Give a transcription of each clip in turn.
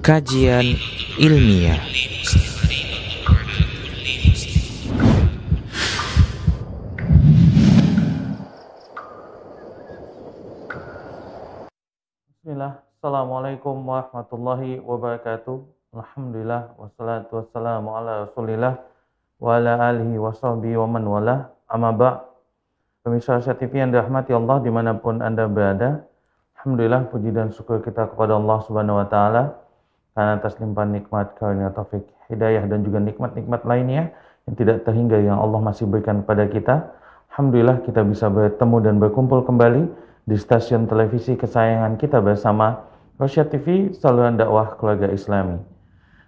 Kajian ilmiah Bismillah, Assalamualaikum warahmatullahi wabarakatuh. Alhamdulillah, wassalatu wassalamu ala rasulillah wa ala alihi wa sahbihi wa man wala amma ba' Pemirsa TV yang dirahmati Allah di mana pun Anda berada. Alhamdulillah, puji dan syukur kita kepada Allah Subhanahu wa Ta'ala karena atas limpahan nikmat, karunia, taufik, hidayah, dan juga nikmat-nikmat lainnya yang tidak terhingga yang Allah masih berikan kepada kita. Alhamdulillah, kita bisa bertemu dan berkumpul kembali di stasiun televisi kesayangan kita bersama Rosyad TV, saluran dakwah keluarga Islami.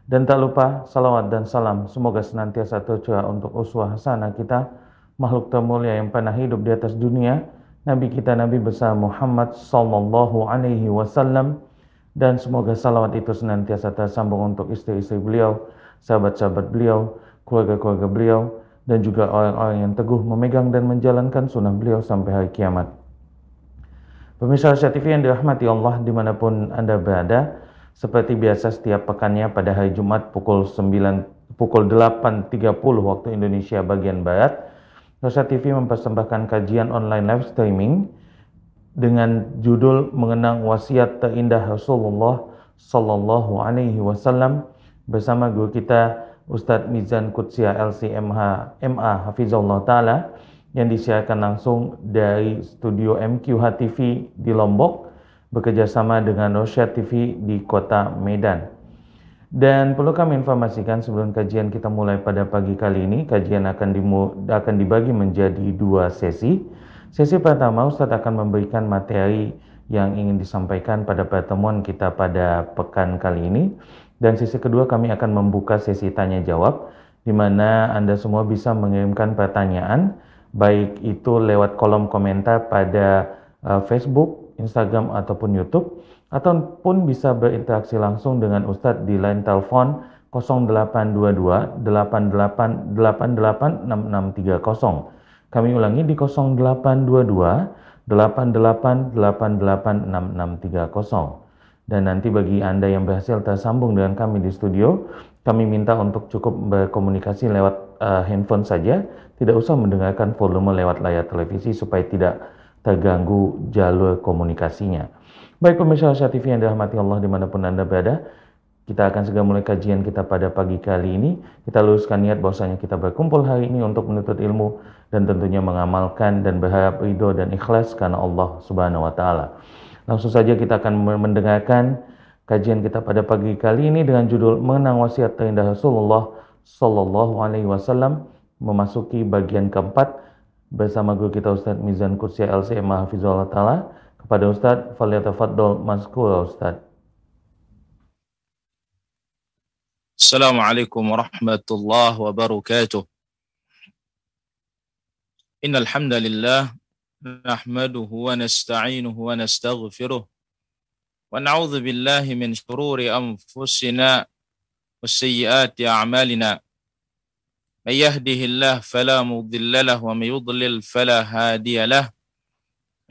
Dan tak lupa salawat dan salam semoga senantiasa tercurah untuk uswah hasanah kita, makhluk termulia yang pernah hidup di atas dunia, Nabi kita Nabi besar Muhammad sallallahu alaihi wasallam dan semoga salawat itu senantiasa tersambung untuk istri-istri beliau, sahabat-sahabat beliau, keluarga-keluarga beliau, dan juga orang-orang yang teguh memegang dan menjalankan sunnah beliau sampai hari kiamat. Pemirsa Asia TV yang dirahmati Allah di mana pun Anda berada, seperti biasa setiap pekannya pada hari Jumat pukul 9 pukul 8.30 waktu Indonesia bagian Barat, Rosa TV mempersembahkan kajian online live streaming dengan judul mengenang wasiat terindah Rasulullah Sallallahu Alaihi Wasallam bersama guru kita Ustadz Mizan Kutsia LCMH MA Hafizullah Ta'ala yang disiarkan langsung dari studio MQH TV di Lombok bekerjasama dengan Rosyad TV di kota Medan. Dan perlu kami informasikan sebelum kajian kita mulai pada pagi kali ini, kajian akan, dimu, akan dibagi menjadi dua sesi. Sesi pertama, Ustadz akan memberikan materi yang ingin disampaikan pada pertemuan kita pada pekan kali ini. Dan sesi kedua kami akan membuka sesi tanya jawab, di mana Anda semua bisa mengirimkan pertanyaan baik itu lewat kolom komentar pada uh, Facebook, Instagram ataupun YouTube ataupun bisa berinteraksi langsung dengan Ustadz di line telepon 0822 88 6630. Kami ulangi di 0822 88 6630. Dan nanti bagi Anda yang berhasil tersambung dengan kami di studio, kami minta untuk cukup berkomunikasi lewat uh, handphone saja, tidak usah mendengarkan volume lewat layar televisi supaya tidak terganggu jalur komunikasinya. Baik pemirsa Asia TV yang dirahmati Allah di mana pun Anda berada, kita akan segera mulai kajian kita pada pagi kali ini. Kita luruskan niat bahwasanya kita berkumpul hari ini untuk menuntut ilmu dan tentunya mengamalkan dan berharap ridho dan ikhlas karena Allah Subhanahu wa taala. Langsung saja kita akan mendengarkan kajian kita pada pagi kali ini dengan judul Mengenang Wasiat Terindah Rasulullah Sallallahu Alaihi Wasallam memasuki bagian keempat bersama guru kita Ustadz Mizan Kursia LCM Hafizullah Ta'ala kepada Ustaz falyatafaddal mazkur Ustaz. السلام عليكم ورحمة الله وبركاته إن الحمد لله نحمده ونستعينه ونستغفره ونعوذ بالله من شرور أنفسنا وسيئات أعمالنا من يهده الله فلا مضل له ومن يضلل فلا هادي له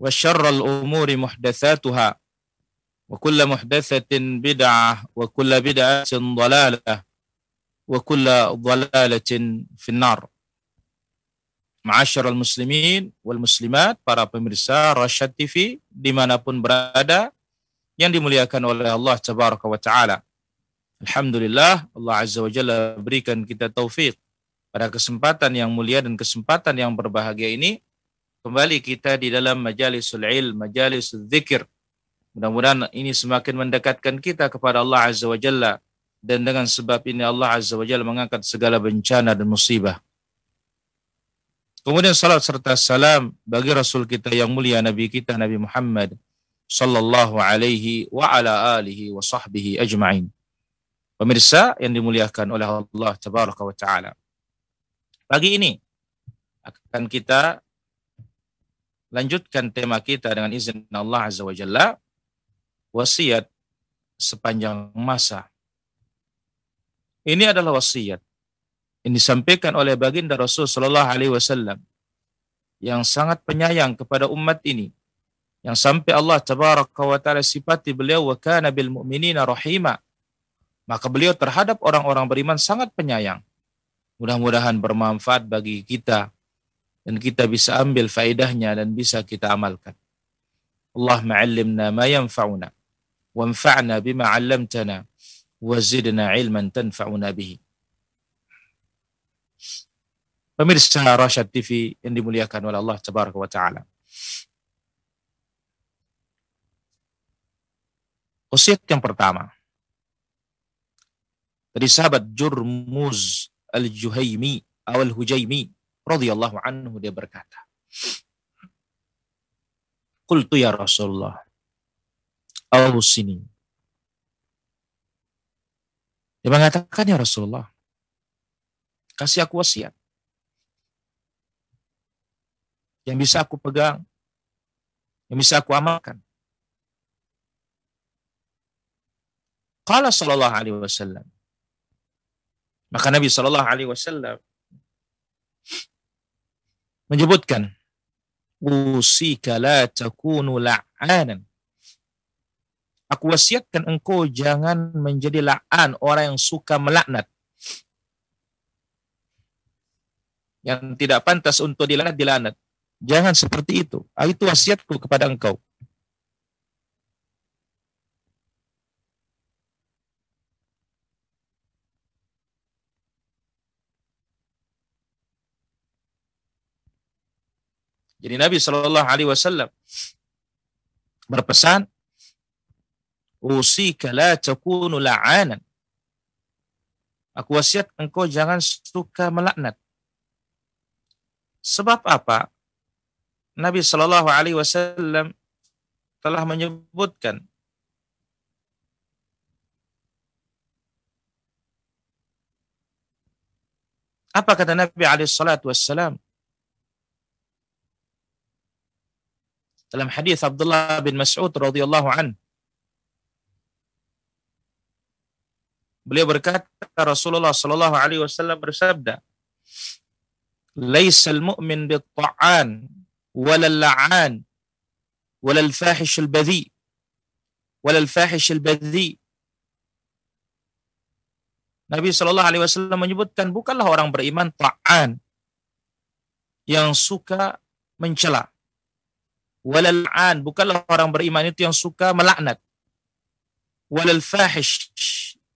وشر الأمور محدثاتها وكل محدثة بدعة وكل بدعة ضلالة وكل ضلالة في النار Ma'asyiral muslimin wal muslimat, para pemirsa Rasyad TV dimanapun berada, yang dimuliakan oleh Allah Tabaraka wa taala. Alhamdulillah Allah Azza wa Jalla berikan kita taufik pada kesempatan yang mulia dan kesempatan yang berbahagia ini kembali kita di dalam majalisul ilm, majalisul zikir. Mudah-mudahan ini semakin mendekatkan kita kepada Allah Azza wa Jalla dan dengan sebab ini Allah Azza wa Jalla mengangkat segala bencana dan musibah. Kemudian salat serta salam bagi Rasul kita yang mulia Nabi kita Nabi Muhammad sallallahu alaihi wa ala alihi wa sahbihi ajma'in. Pemirsa yang dimuliakan oleh Allah tabaraka wa taala. Pagi ini akan kita lanjutkan tema kita dengan izin Allah azza wa jalla. Wasiat sepanjang masa. Ini adalah wasiat yang disampaikan oleh baginda Rasul Shallallahu Alaihi Wasallam yang sangat penyayang kepada umat ini. Yang sampai Allah tabaraka wa taala sifati beliau wa kana bil mu'minina rahima. Maka beliau terhadap orang-orang beriman sangat penyayang. Mudah-mudahan bermanfaat bagi kita dan kita bisa ambil faedahnya dan bisa kita amalkan Allah ma'allimna ma yanfa'una wanfa'na bima 'allamtana wa zidna ilman tanfa'una bihi Pemirsa Rasyad TV yang dimuliakan oleh Allah Tabaraka wa Ta'ala. Wasiat yang pertama. Dari sahabat Jurmuz al-Juhaimi atau al-Hujaimi radhiyallahu anhu dia berkata. Qultu ya Rasulullah. Awsini. Dia mengatakan ya Rasulullah. Kasih aku wasiat yang bisa aku pegang, yang bisa aku amalkan. Qala sallallahu alaihi wasallam. Maka Nabi sallallahu alaihi wasallam menyebutkan usika la takunu la'anan. Aku wasiatkan engkau jangan menjadi la'an orang yang suka melaknat. Yang tidak pantas untuk dilaknat, dilaknat. Jangan seperti itu. Ah, itu wasiatku kepada engkau. Jadi Nabi Shallallahu Alaihi Wasallam berpesan, "Usika la takunu la'anan." Aku wasiat engkau jangan suka melaknat. Sebab apa? Nabi Shallallahu Alaihi Wasallam telah menyebutkan apa kata Nabi Alaihi Wasallam dalam hadis Abdullah bin Mas'ud radhiyallahu an. Beliau berkata Rasulullah sallallahu alaihi wasallam bersabda, "Laisal mu'min bit-ta'an wal la'an walal fahish al-badhi walal fahish al-badhi." Nabi Shallallahu Alaihi Wasallam menyebutkan bukanlah orang beriman ta'an yang suka mencela, Walal'an bukanlah orang beriman itu yang suka melaknat. Walal fahish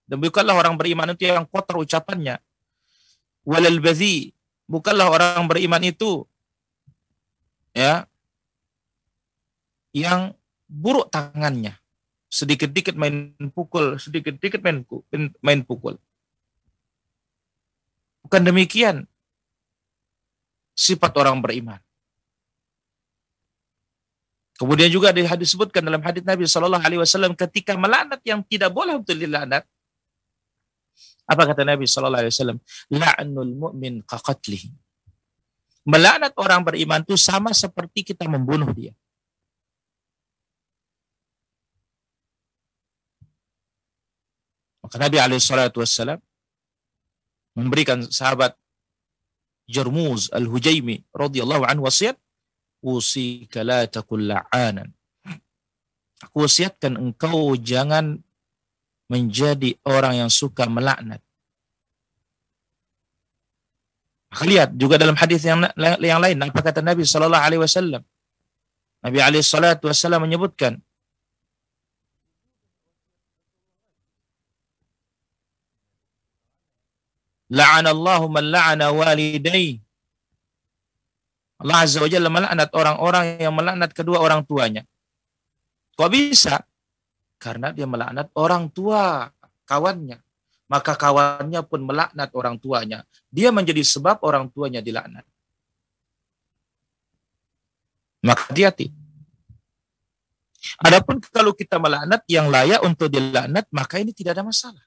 dan bukanlah orang beriman itu yang kotor ucapannya. Walal bukanlah orang beriman itu ya yang buruk tangannya sedikit-dikit main pukul sedikit-dikit main main pukul bukan demikian sifat orang beriman Kemudian juga disebutkan dalam hadis Nabi Shallallahu Alaihi Wasallam ketika melaknat yang tidak boleh untuk dilaknat. Apa kata Nabi Shallallahu Alaihi Wasallam? La'nul mu'min kaqatlihi melaknat orang beriman itu sama seperti kita membunuh dia. Maka Nabi SAW memberikan sahabat Jarmuz al-Hujaimi radhiyallahu anhu wasiat usika la takul la'anan. Aku wasiatkan engkau jangan menjadi orang yang suka melaknat. Lihat juga dalam hadis yang yang lain apa kata Nabi sallallahu alaihi wasallam. Nabi alaihi salatu wasallam menyebutkan La'anallahu man la'ana walidayhi Allah Azza wa Jalla melaknat orang-orang yang melaknat kedua orang tuanya. Kok bisa? Karena dia melaknat orang tua kawannya. Maka kawannya pun melaknat orang tuanya. Dia menjadi sebab orang tuanya dilaknat. Maka hati-hati. Adapun kalau kita melaknat yang layak untuk dilaknat, maka ini tidak ada masalah.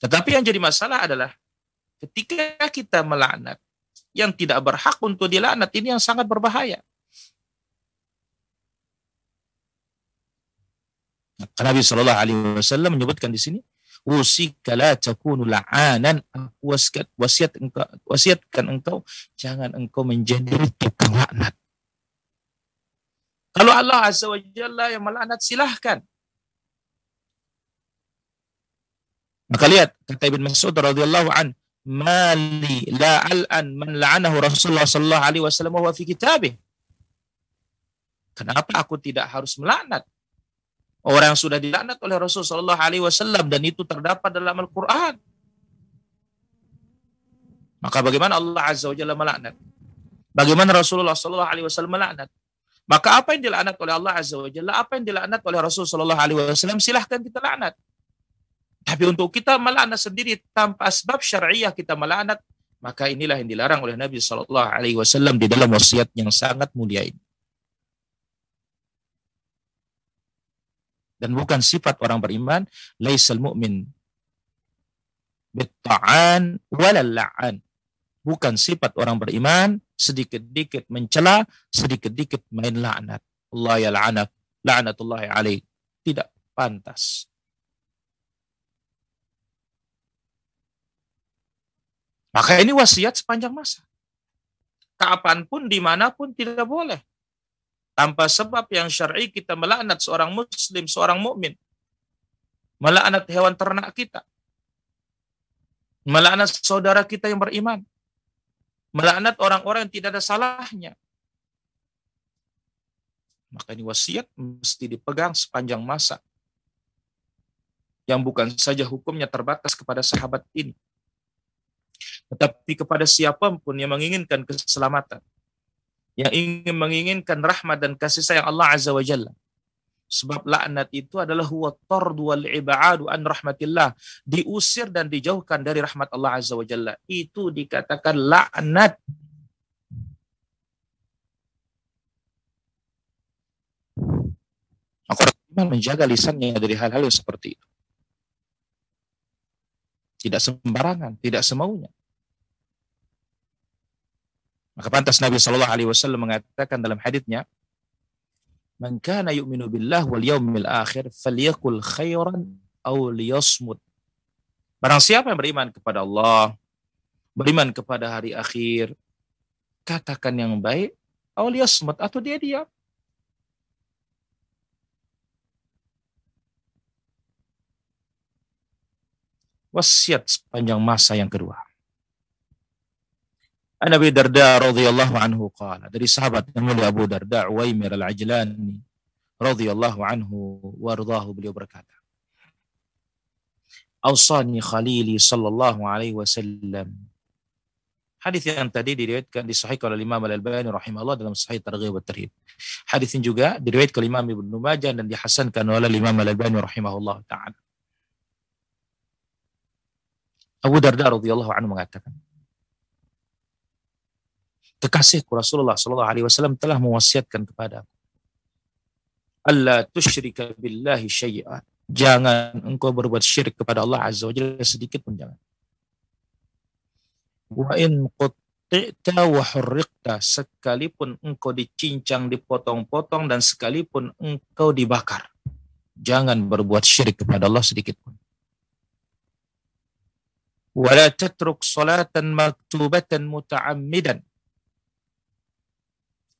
Tetapi yang jadi masalah adalah ketika kita melaknat yang tidak berhak untuk dilaknat ini yang sangat berbahaya. Nabi Shallallahu Alaihi Wasallam menyebutkan di sini, usika la takunu la'anan wasiat wasiat engkau wasiatkan engkau jangan engkau menjadi tukang laknat. Kalau Allah Azza wa Jalla yang melaknat silahkan. Maka lihat kata Ibn Mas'ud radhiyallahu an, "Mali la al'an man la'anahu Rasulullah sallallahu alaihi wasallam wa fi kitabih." Kenapa aku tidak harus melaknat orang yang sudah dilaknat oleh Rasulullah sallallahu alaihi wasallam dan itu terdapat dalam Al-Qur'an? Maka bagaimana Allah Azza wa Jalla melaknat? Bagaimana Rasulullah sallallahu alaihi wasallam melaknat? Maka apa yang dilaknat oleh Allah Azza wa Jalla, apa yang dilaknat oleh Rasulullah sallallahu alaihi wasallam, silahkan kita laknat. Tapi untuk kita melaknat sendiri tanpa sebab syariah kita melaknat, maka inilah yang dilarang oleh Nabi Shallallahu Alaihi Wasallam di dalam wasiat yang sangat mulia ini. Dan bukan sifat orang beriman, laisal mu'min bitta'an walal la'an. Bukan sifat orang beriman sedikit-dikit mencela, sedikit-dikit main laknat. Allah ya la'anak, la'natullahi alaih. Tidak pantas. Maka ini wasiat sepanjang masa. Kapan pun, di mana pun tidak boleh. Tanpa sebab yang syar'i kita melaknat seorang muslim, seorang mukmin, Melaknat hewan ternak kita. Melaknat saudara kita yang beriman. Melaknat orang-orang yang tidak ada salahnya. Maka ini wasiat mesti dipegang sepanjang masa. Yang bukan saja hukumnya terbatas kepada sahabat ini tetapi kepada siapa pun yang menginginkan keselamatan, yang ingin menginginkan rahmat dan kasih sayang Allah Azza wa Jalla. Sebab laknat itu adalah huwa tardu wal ibadu an rahmatillah. Diusir dan dijauhkan dari rahmat Allah Azza wa Jalla. Itu dikatakan laknat. Maka menjaga lisannya dari hal-hal yang seperti itu. Tidak sembarangan, tidak semaunya. Maka pantas Nabi Shallallahu Alaihi Wasallam mengatakan dalam haditsnya, "Man kana yu'minu billah wal yaumil akhir falyakul khairan aw liyasmut." Barang siapa yang beriman kepada Allah, beriman kepada hari akhir, katakan yang baik, aw liyasmut atau dia diam. Wasiat sepanjang masa yang kedua. An Abi Darda radhiyallahu anhu qala dari sahabat yang mulia Abu Darda Uwaimir al-Ajlani radhiyallahu anhu wardahu beliau berkata Ausani khalili sallallahu alaihi wasallam Hadis yang tadi diriwayatkan disahihkan oleh Imam Al-Albani rahimahullah dalam Sahih Targhib wa Tarhib. Hadis ini juga diriwayatkan oleh Imam Ibnu Majah dan dihasankan oleh Imam Al-Albani rahimahullah taala. Abu Darda radhiyallahu anhu mengatakan, kekasihku Rasulullah Shallallahu Alaihi Wasallam telah mewasiatkan kepada aku. Allah tusyrika billahi syai'an. Jangan engkau berbuat syirik kepada Allah Azza wa Jalla sedikit pun jangan. Wa in qutti'ta wa hurriqta sekalipun engkau dicincang, dipotong-potong dan sekalipun engkau dibakar. Jangan berbuat syirik kepada Allah sedikit pun. Wala tatruk salatan maktubatan muta'ammidan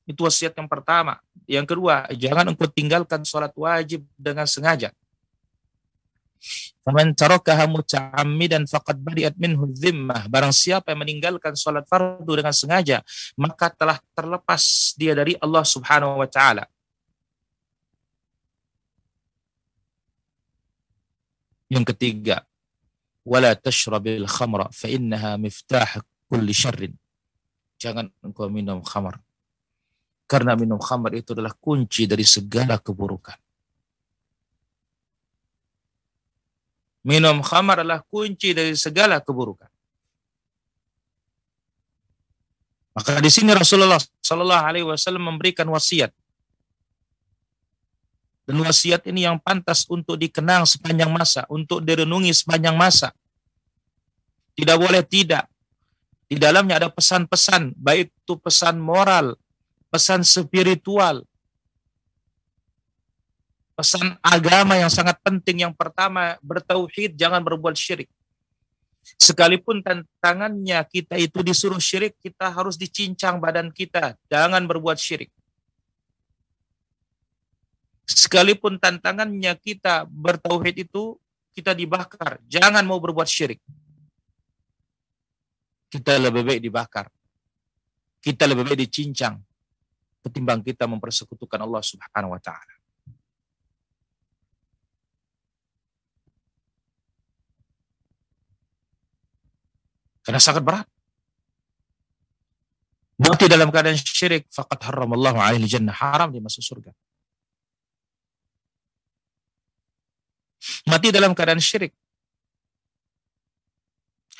itu wasiat yang pertama. Yang kedua, jangan engkau tinggalkan sholat wajib dengan sengaja. Faman tarakaha muta'ammidan faqad bari'at minhu dhimmah. Barang siapa yang meninggalkan sholat fardu dengan sengaja, maka telah terlepas dia dari Allah Subhanahu wa taala. Yang ketiga, tashrabil khamra fa innaha miftah kulli syarrin. Jangan engkau minum khamar. Karena minum khamar itu adalah kunci dari segala keburukan. Minum khamar adalah kunci dari segala keburukan. Maka di sini Rasulullah Shallallahu Alaihi Wasallam memberikan wasiat. Dan wasiat ini yang pantas untuk dikenang sepanjang masa, untuk direnungi sepanjang masa. Tidak boleh tidak. Di dalamnya ada pesan-pesan, baik itu pesan moral, pesan spiritual, pesan agama yang sangat penting. Yang pertama, bertauhid, jangan berbuat syirik. Sekalipun tantangannya kita itu disuruh syirik, kita harus dicincang badan kita. Jangan berbuat syirik. Sekalipun tantangannya kita bertauhid itu, kita dibakar. Jangan mau berbuat syirik. Kita lebih baik dibakar. Kita lebih baik dicincang ketimbang kita mempersekutukan Allah Subhanahu wa taala. Karena sangat berat. Mati dalam keadaan syirik, faqad haramallahu alaihi jannah. Haram dia masuk surga. Mati dalam keadaan syirik.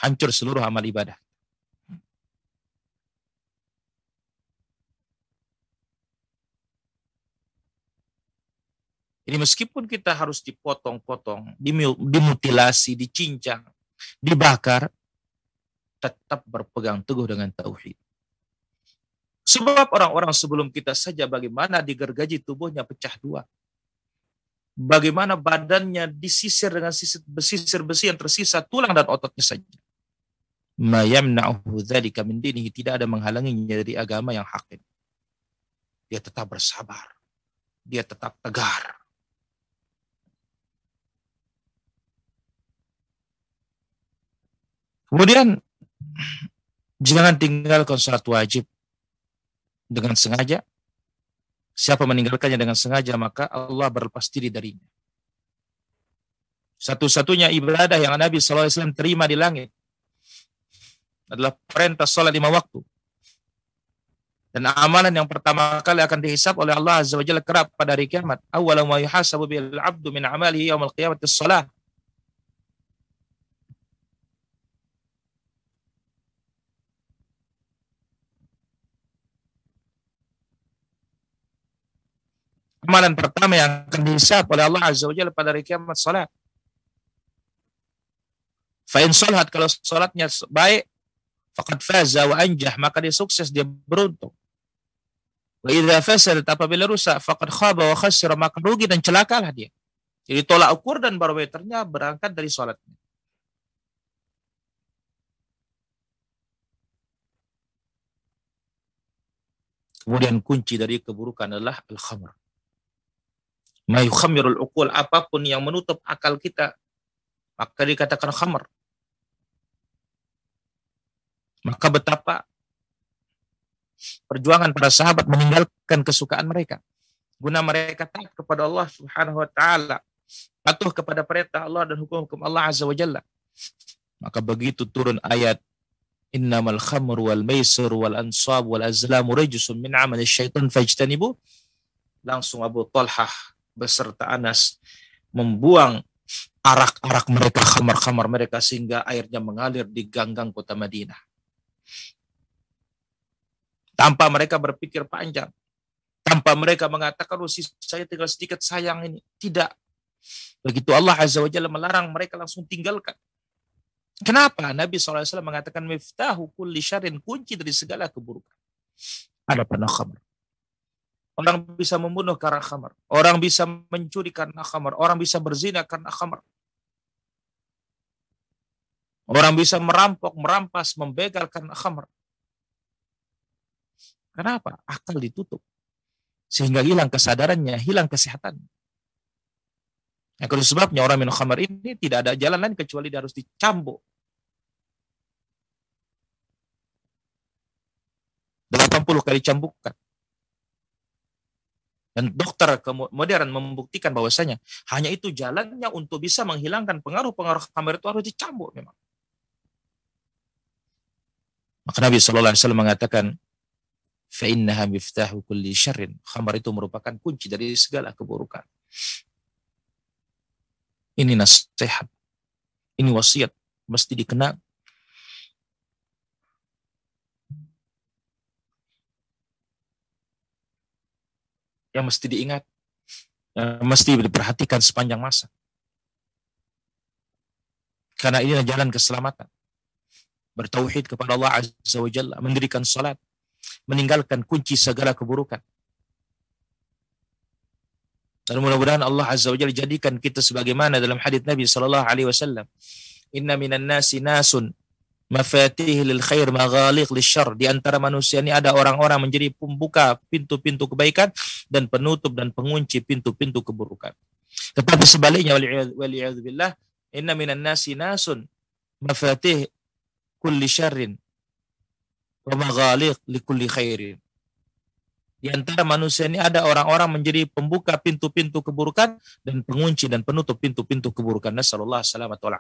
Hancur seluruh amal ibadah. Ini meskipun kita harus dipotong-potong, dimutilasi, dicincang, dibakar, tetap berpegang teguh dengan tauhid. Sebab orang-orang sebelum kita saja bagaimana digergaji tubuhnya pecah dua. Bagaimana badannya disisir dengan sisir besi-besi yang tersisa tulang dan ototnya saja. Mayamna'uhu dzalika min dinihi tidak ada menghalanginya dari agama yang hak Dia tetap bersabar. Dia tetap tegar Kemudian jangan tinggalkan sholat wajib dengan sengaja. Siapa meninggalkannya dengan sengaja maka Allah berlepas diri darinya. Satu-satunya ibadah yang Nabi SAW terima di langit adalah perintah sholat lima waktu. Dan amalan yang pertama kali akan dihisap oleh Allah Azza wa Jalla kerap pada hari kiamat. Awwalu ma yuhasabu bil 'abdu min amalihi yaumil qiyamati shalah. Amalan pertama yang akan dihisap oleh Allah Azza wa Jalla pada hari kiamat salat. Fa'in salat kalau salatnya baik, faqad faza wa anjah, maka dia sukses, dia beruntung. Wa idza fasadat apabila rusak, faqad khaba wa khasira, maka rugi dan celakalah dia. Jadi tolak ukur dan barometernya berangkat dari salatnya. Kemudian kunci dari keburukan adalah al-khamr ma yukhammirul uqul apa pun yang menutup akal kita maka dikatakan khamar. Maka betapa perjuangan para sahabat meninggalkan kesukaan mereka. Guna mereka taat kepada Allah Subhanahu wa taala patuh kepada perintah Allah dan hukum-hukum Allah Azza wa Jalla. Maka begitu turun ayat innamal khamru wal maisir wal ansab wal azlamu rajsun min amali syaitan fajtanibu langsung Abu Talhah beserta Anas membuang arak-arak mereka, kamar-kamar mereka sehingga airnya mengalir di ganggang kota Madinah. Tanpa mereka berpikir panjang. Tanpa mereka mengatakan, oh, saya tinggal sedikit sayang ini. Tidak. Begitu Allah Azza wa Jalla melarang mereka langsung tinggalkan. Kenapa? Nabi SAW mengatakan miftahu kulli syarin kunci dari segala keburukan. Ada panah khamar. Orang bisa membunuh karena khamar. Orang bisa mencuri karena khamar. Orang bisa berzina karena khamar. Orang bisa merampok, merampas, membegal karena khamar. Kenapa? Akal ditutup. Sehingga hilang kesadarannya, hilang kesehatan. Yang kedua sebabnya orang minum khamar ini tidak ada jalan lain kecuali harus dicambuk. 80 kali cambukan Dan dokter modern membuktikan bahwasanya hanya itu jalannya untuk bisa menghilangkan pengaruh-pengaruh khamar itu harus dicambuk memang. Maka Nabi Shallallahu Alaihi Wasallam mengatakan, "Fa'innaha miftahu kulli syarrin." Khamar itu merupakan kunci dari segala keburukan. Ini nasihat. Ini wasiat. Mesti dikenal. Yang mesti diingat. Yang mesti diperhatikan sepanjang masa. Karena ini jalan keselamatan. Bertauhid kepada Allah Azza wa Jalla. Mendirikan salat. Meninggalkan kunci segala keburukan. Dan mudah-mudahan Allah Azza wa Jalla jadikan kita sebagaimana dalam hadis Nabi sallallahu alaihi wasallam. Inna minan nasi nasun mafatih lil khair maghaliq syarr. Di antara manusia ini ada orang-orang menjadi pembuka pintu-pintu kebaikan dan penutup dan pengunci pintu-pintu keburukan. Tetapi sebaliknya waliyadzubillah inna minan nasi nasun mafatih kulli syarrin wa maghaliq li kulli khairin. Di antara manusia ini ada orang-orang menjadi pembuka pintu-pintu keburukan dan pengunci dan penutup pintu-pintu keburukan. Nasallallahu salamat wal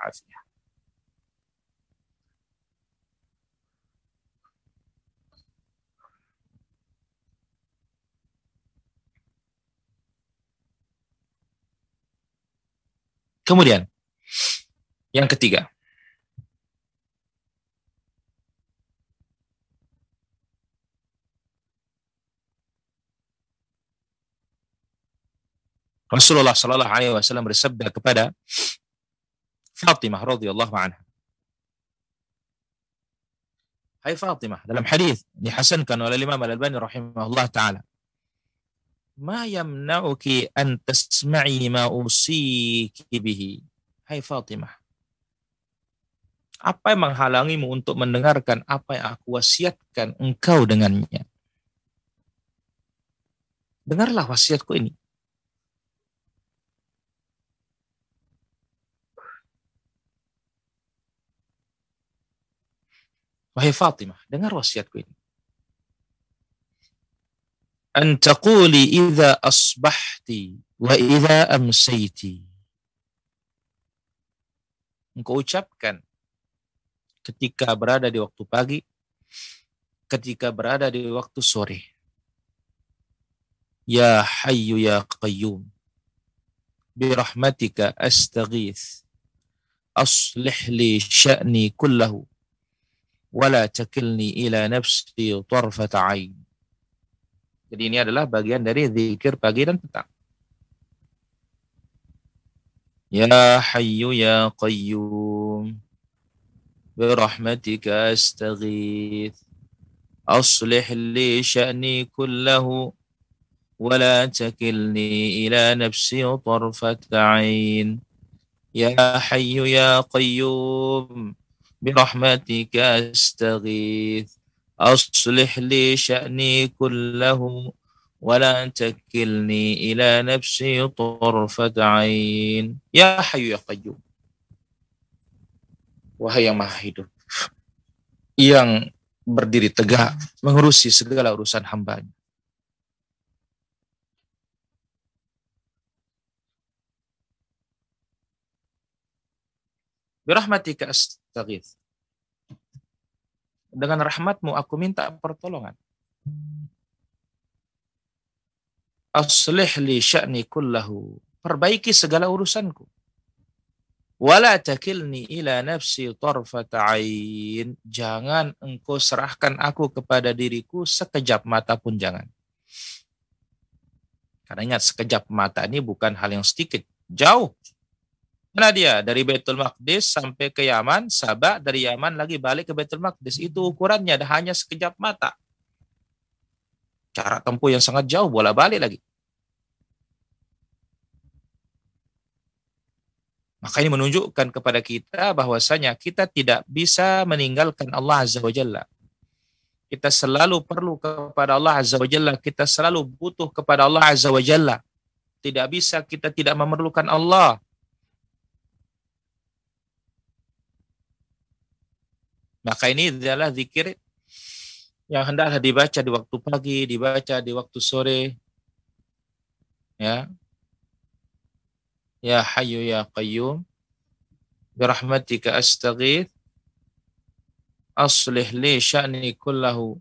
Kemudian, yang ketiga, Rasulullah Shallallahu Alaihi Wasallam bersabda kepada Fatimah radhiyallahu anha. Hai Fatimah, dalam hadis dihasankan oleh Imam Al-Albani rahimahullah taala. Ma yamna'uki an tasma'i ma usiki bihi. Hai Fatimah. Apa yang menghalangimu untuk mendengarkan apa yang aku wasiatkan engkau dengannya? Dengarlah wasiatku ini. Wahai Fatimah, dengar wasiatku ini. An taquli idza asbahti wa idza amsayti. Engkau ucapkan ketika berada di waktu pagi, ketika berada di waktu sore. Ya Hayyu ya Qayyum. Birahmatika astaghith. Aslih li sya'ni kullahu wala takilni ila nafsi tarfat ain. Jadi ini adalah bagian dari zikir pagi dan petang. Ya Hayyu ya Qayyum birahmatika astaghith aslih li sya'ni kullahu ولا تكلني إلى نفسي طرفة عين يا حي يا قيوم برحمتك أستغيث أصلح لي شأني كله ولا تكلني إلى نفسي طرفة عين يا حي يا قيوم Wahai yang maha hidup, yang berdiri tegak mengurusi segala urusan hambanya. Birahmatika astaghith. Dengan rahmatmu aku minta pertolongan. Aslih li sya'ni kullahu. Perbaiki segala urusanku. Wala takilni ila nafsi tarfata ain. Jangan engkau serahkan aku kepada diriku sekejap mata pun jangan. Karena ingat sekejap mata ini bukan hal yang sedikit. Jauh Mana dia? Dari Baitul Maqdis sampai ke Yaman, Sabah dari Yaman lagi balik ke Baitul Maqdis. Itu ukurannya hanya sekejap mata. Cara tempuh yang sangat jauh, bola balik lagi. Maka ini menunjukkan kepada kita bahwasanya kita tidak bisa meninggalkan Allah Azza wa Jalla. Kita selalu perlu kepada Allah Azza wa Jalla. Kita selalu butuh kepada Allah Azza wa Jalla. Tidak bisa kita tidak memerlukan Allah. Maka ini adalah zikir yang hendaklah dibaca di waktu pagi, dibaca di waktu sore. Ya. Ya Hayyu ya Qayyum birahmatika astaghith aslih li sya'ni kullahu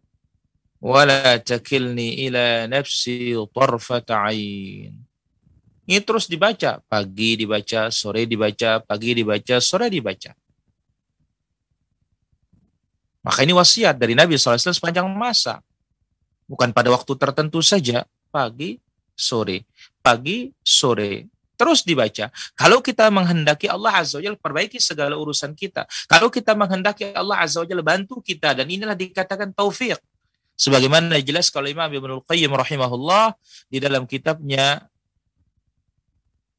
wa la takilni ila nafsi tarfata ain. Ini terus dibaca, pagi dibaca, sore dibaca, pagi dibaca, sore dibaca. Maka ini wasiat dari Nabi SAW sepanjang masa. Bukan pada waktu tertentu saja, pagi, sore, pagi, sore. Terus dibaca. Kalau kita menghendaki Allah Azza wa perbaiki segala urusan kita. Kalau kita menghendaki Allah Azza wa bantu kita. Dan inilah dikatakan taufik. Sebagaimana jelas kalau Imam Ibn Al-Qayyim rahimahullah di dalam kitabnya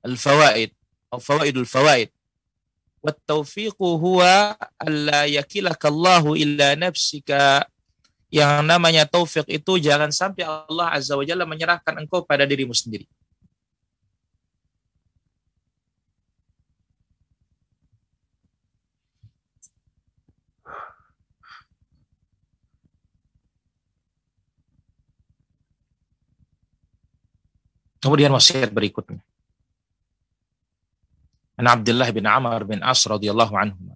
Al-Fawaid. Al-Fawaidul Fawaid wa taufiqu huwa alla yakilakallahu illa nafsika yang namanya taufik itu jangan sampai Allah Azza wa Jalla menyerahkan engkau pada dirimu sendiri. Kemudian wasiat berikutnya عن عبد الله بن عمر بن عاص رضي الله عنهما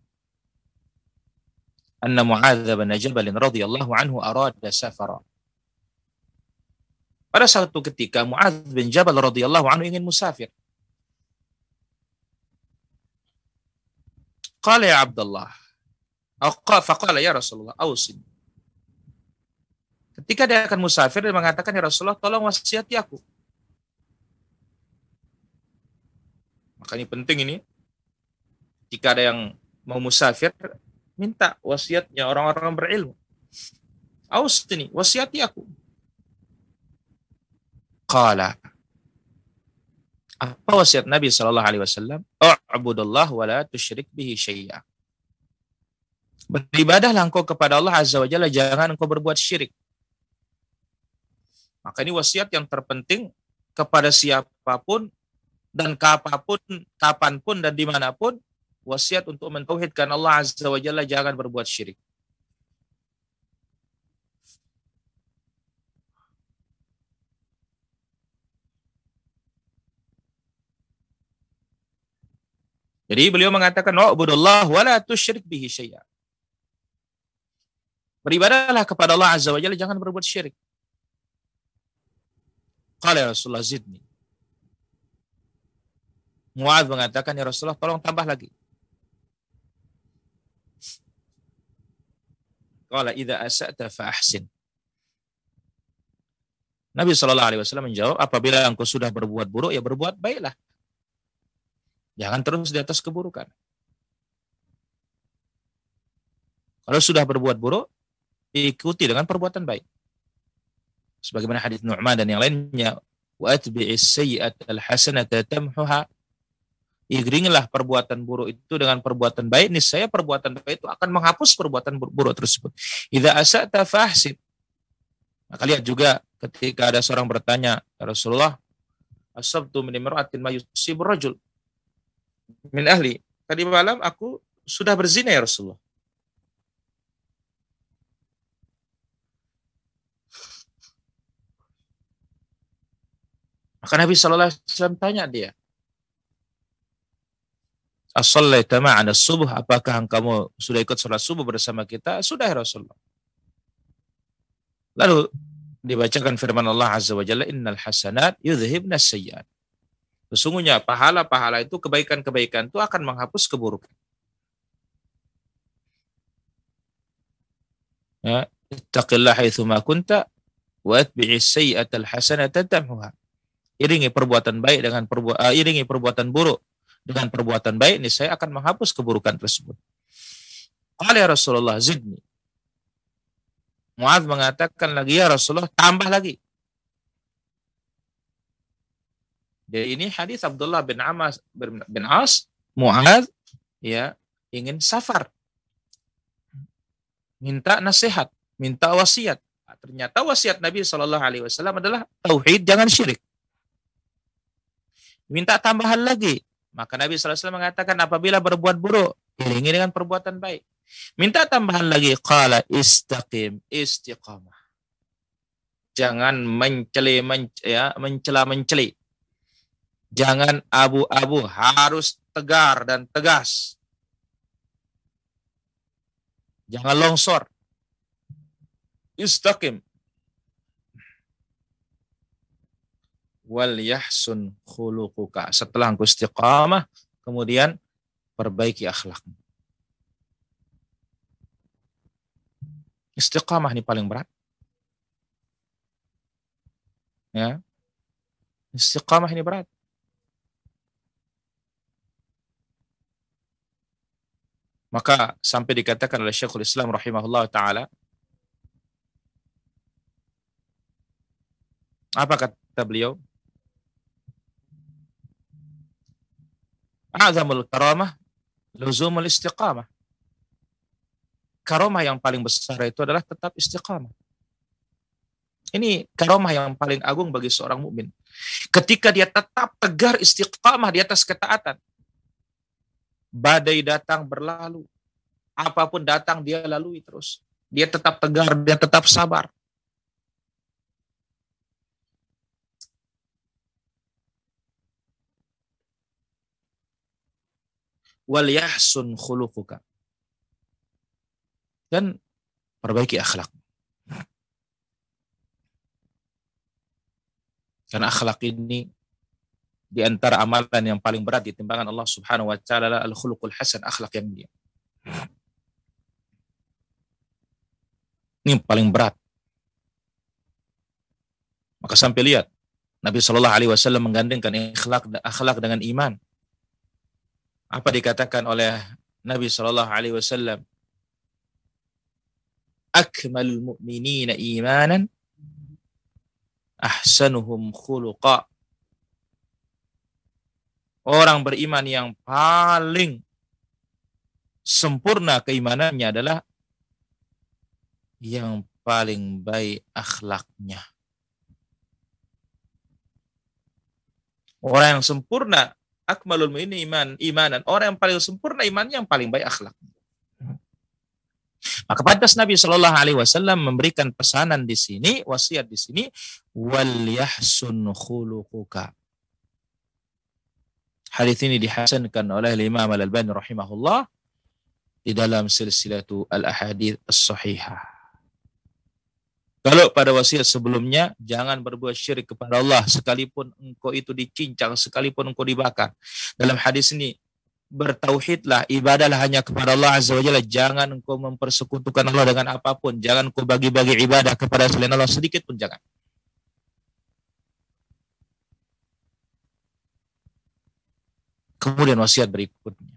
أن معاذ بن جبل رضي الله عنه أراد سفرا Pada satu ketika Muadz bin Jabal radhiyallahu anhu ingin musafir. Qala ya Abdullah. Faqala ya Rasulullah, ausin. Ketika dia akan musafir, dia mengatakan, ya Rasulullah, tolong wasiati aku. Maka ini penting ini. Jika ada yang mau musafir, minta wasiatnya orang-orang berilmu. Aus ini, wasiati aku. Qala. Apa wasiat Nabi Shallallahu Alaihi Wasallam? U'budullah wa la tusyrik bihi syai'a. Beribadahlah engkau kepada Allah Azza wa Jalla, jangan engkau berbuat syirik. Maka ini wasiat yang terpenting kepada siapa pun dan kapan pun, kapan pun dan di mana pun wasiat untuk mentauhidkan Allah Azza wa Jalla jangan berbuat syirik. Jadi beliau mengatakan wa'budullah wa la tusyrik bihi syai'a. Beribadahlah kepada Allah Azza wa Jalla jangan berbuat syirik. Qala Rasulullah zidni. Mu'ad mengatakan, ya Rasulullah tolong tambah lagi. Qala idza asa'ta fa ahsin. Nabi Shallallahu Alaihi Wasallam menjawab, apabila engkau sudah berbuat buruk, ya berbuat baiklah. Jangan terus di atas keburukan. Kalau sudah berbuat buruk, ikuti dengan perbuatan baik. Sebagaimana hadis Nu'man dan yang lainnya, wa atbi'is sayyi'at al-hasanata tamhuha iringilah perbuatan buruk itu dengan perbuatan baik, niscaya perbuatan baik itu akan menghapus perbuatan buruk tersebut. Idza asa'ta fahsib. Maka lihat juga ketika ada seorang bertanya, ya Rasulullah, asabtu min imra'atin ma yusibur rajul min ahli. Tadi malam aku sudah berzina ya Rasulullah. Maka Nabi Shallallahu Alaihi Wasallam tanya dia, As-sallaita ma'ana subuh, apakah kamu sudah ikut sholat subuh bersama kita? Sudah ya Rasulullah. Lalu dibacakan firman Allah Azza wa Jalla, innal hasanat yudhibna sayyiat. Sesungguhnya pahala-pahala itu, kebaikan-kebaikan itu akan menghapus keburukan. Ya, ittaqillah haitsu ma kunta wa atbi'is sayyi'atal hasanata tamhuha. Iringi perbuatan baik dengan perbuatan uh, iringi perbuatan buruk dengan perbuatan baik ini saya akan menghapus keburukan tersebut. Qala ya Rasulullah zidni. Mu'adz mengatakan lagi ya Rasulullah tambah lagi. Jadi ini hadis Abdullah bin Amas bin As Mu'adz ya ingin safar. Minta nasihat, minta wasiat. Ternyata wasiat Nabi Shallallahu alaihi wasallam adalah tauhid jangan syirik. Minta tambahan lagi, maka Nabi SAW mengatakan apabila berbuat buruk, iringi dengan perbuatan baik. Minta tambahan lagi, qala istaqim, istiqamah. Jangan menceli, men, ya, mencela menceli. Jangan abu-abu, harus tegar dan tegas. Jangan longsor. Istaqim. Wal yahsun khuluquka. Setelah engkau istiqamah, kemudian perbaiki akhlakmu. Istiqamah ini paling berat. Ya. Istiqamah ini berat. Maka sampai dikatakan oleh Syekhul Islam rahimahullah taala apa kata beliau? Azamul karamah luzumul istiqamah. Karamah yang paling besar itu adalah tetap istiqamah. Ini karamah yang paling agung bagi seorang mukmin. Ketika dia tetap tegar istiqamah di atas ketaatan, badai datang berlalu. Apa pun datang dia lalui terus. Dia tetap tegar, dia tetap sabar. Wal yahsun khuluquka. Dan perbaiki akhlak. Karena akhlak ini di antara amalan yang paling berat di timbangan Allah Subhanahu wa taala al-khuluqul hasan, akhlak yang mulia. Ini yang paling berat. Maka sampai lihat Nabi Shallallahu alaihi wasallam menggandengkan akhlak dengan iman. Apa dikatakan oleh Nabi Shallallahu alaihi wasallam? Akmalul mu'minina imanan ahsanuhum khuluqa orang beriman yang paling sempurna keimanannya adalah yang paling baik akhlaknya. Orang yang sempurna, akmalul ini iman, imanan. Orang yang paling sempurna imannya yang paling baik akhlaknya. Maka pantas Nabi Shallallahu Alaihi Wasallam memberikan pesanan di sini, wasiat di sini, wal yahsun khuluquka Hadis ini dihasankan oleh Imam Al-Albani rahimahullah di dalam silsilatu al-ahadith as-sahihah. Kalau pada wasiat sebelumnya, jangan berbuat syirik kepada Allah sekalipun engkau itu dicincang, sekalipun engkau dibakar. Dalam hadis ini, bertauhidlah, ibadahlah hanya kepada Allah Azza wa. Jangan engkau mempersekutukan Allah dengan apa pun. Jangan engkau bagi-bagi ibadah kepada selain Allah sedikit pun jangan. Kemudian wasiat berikutnya.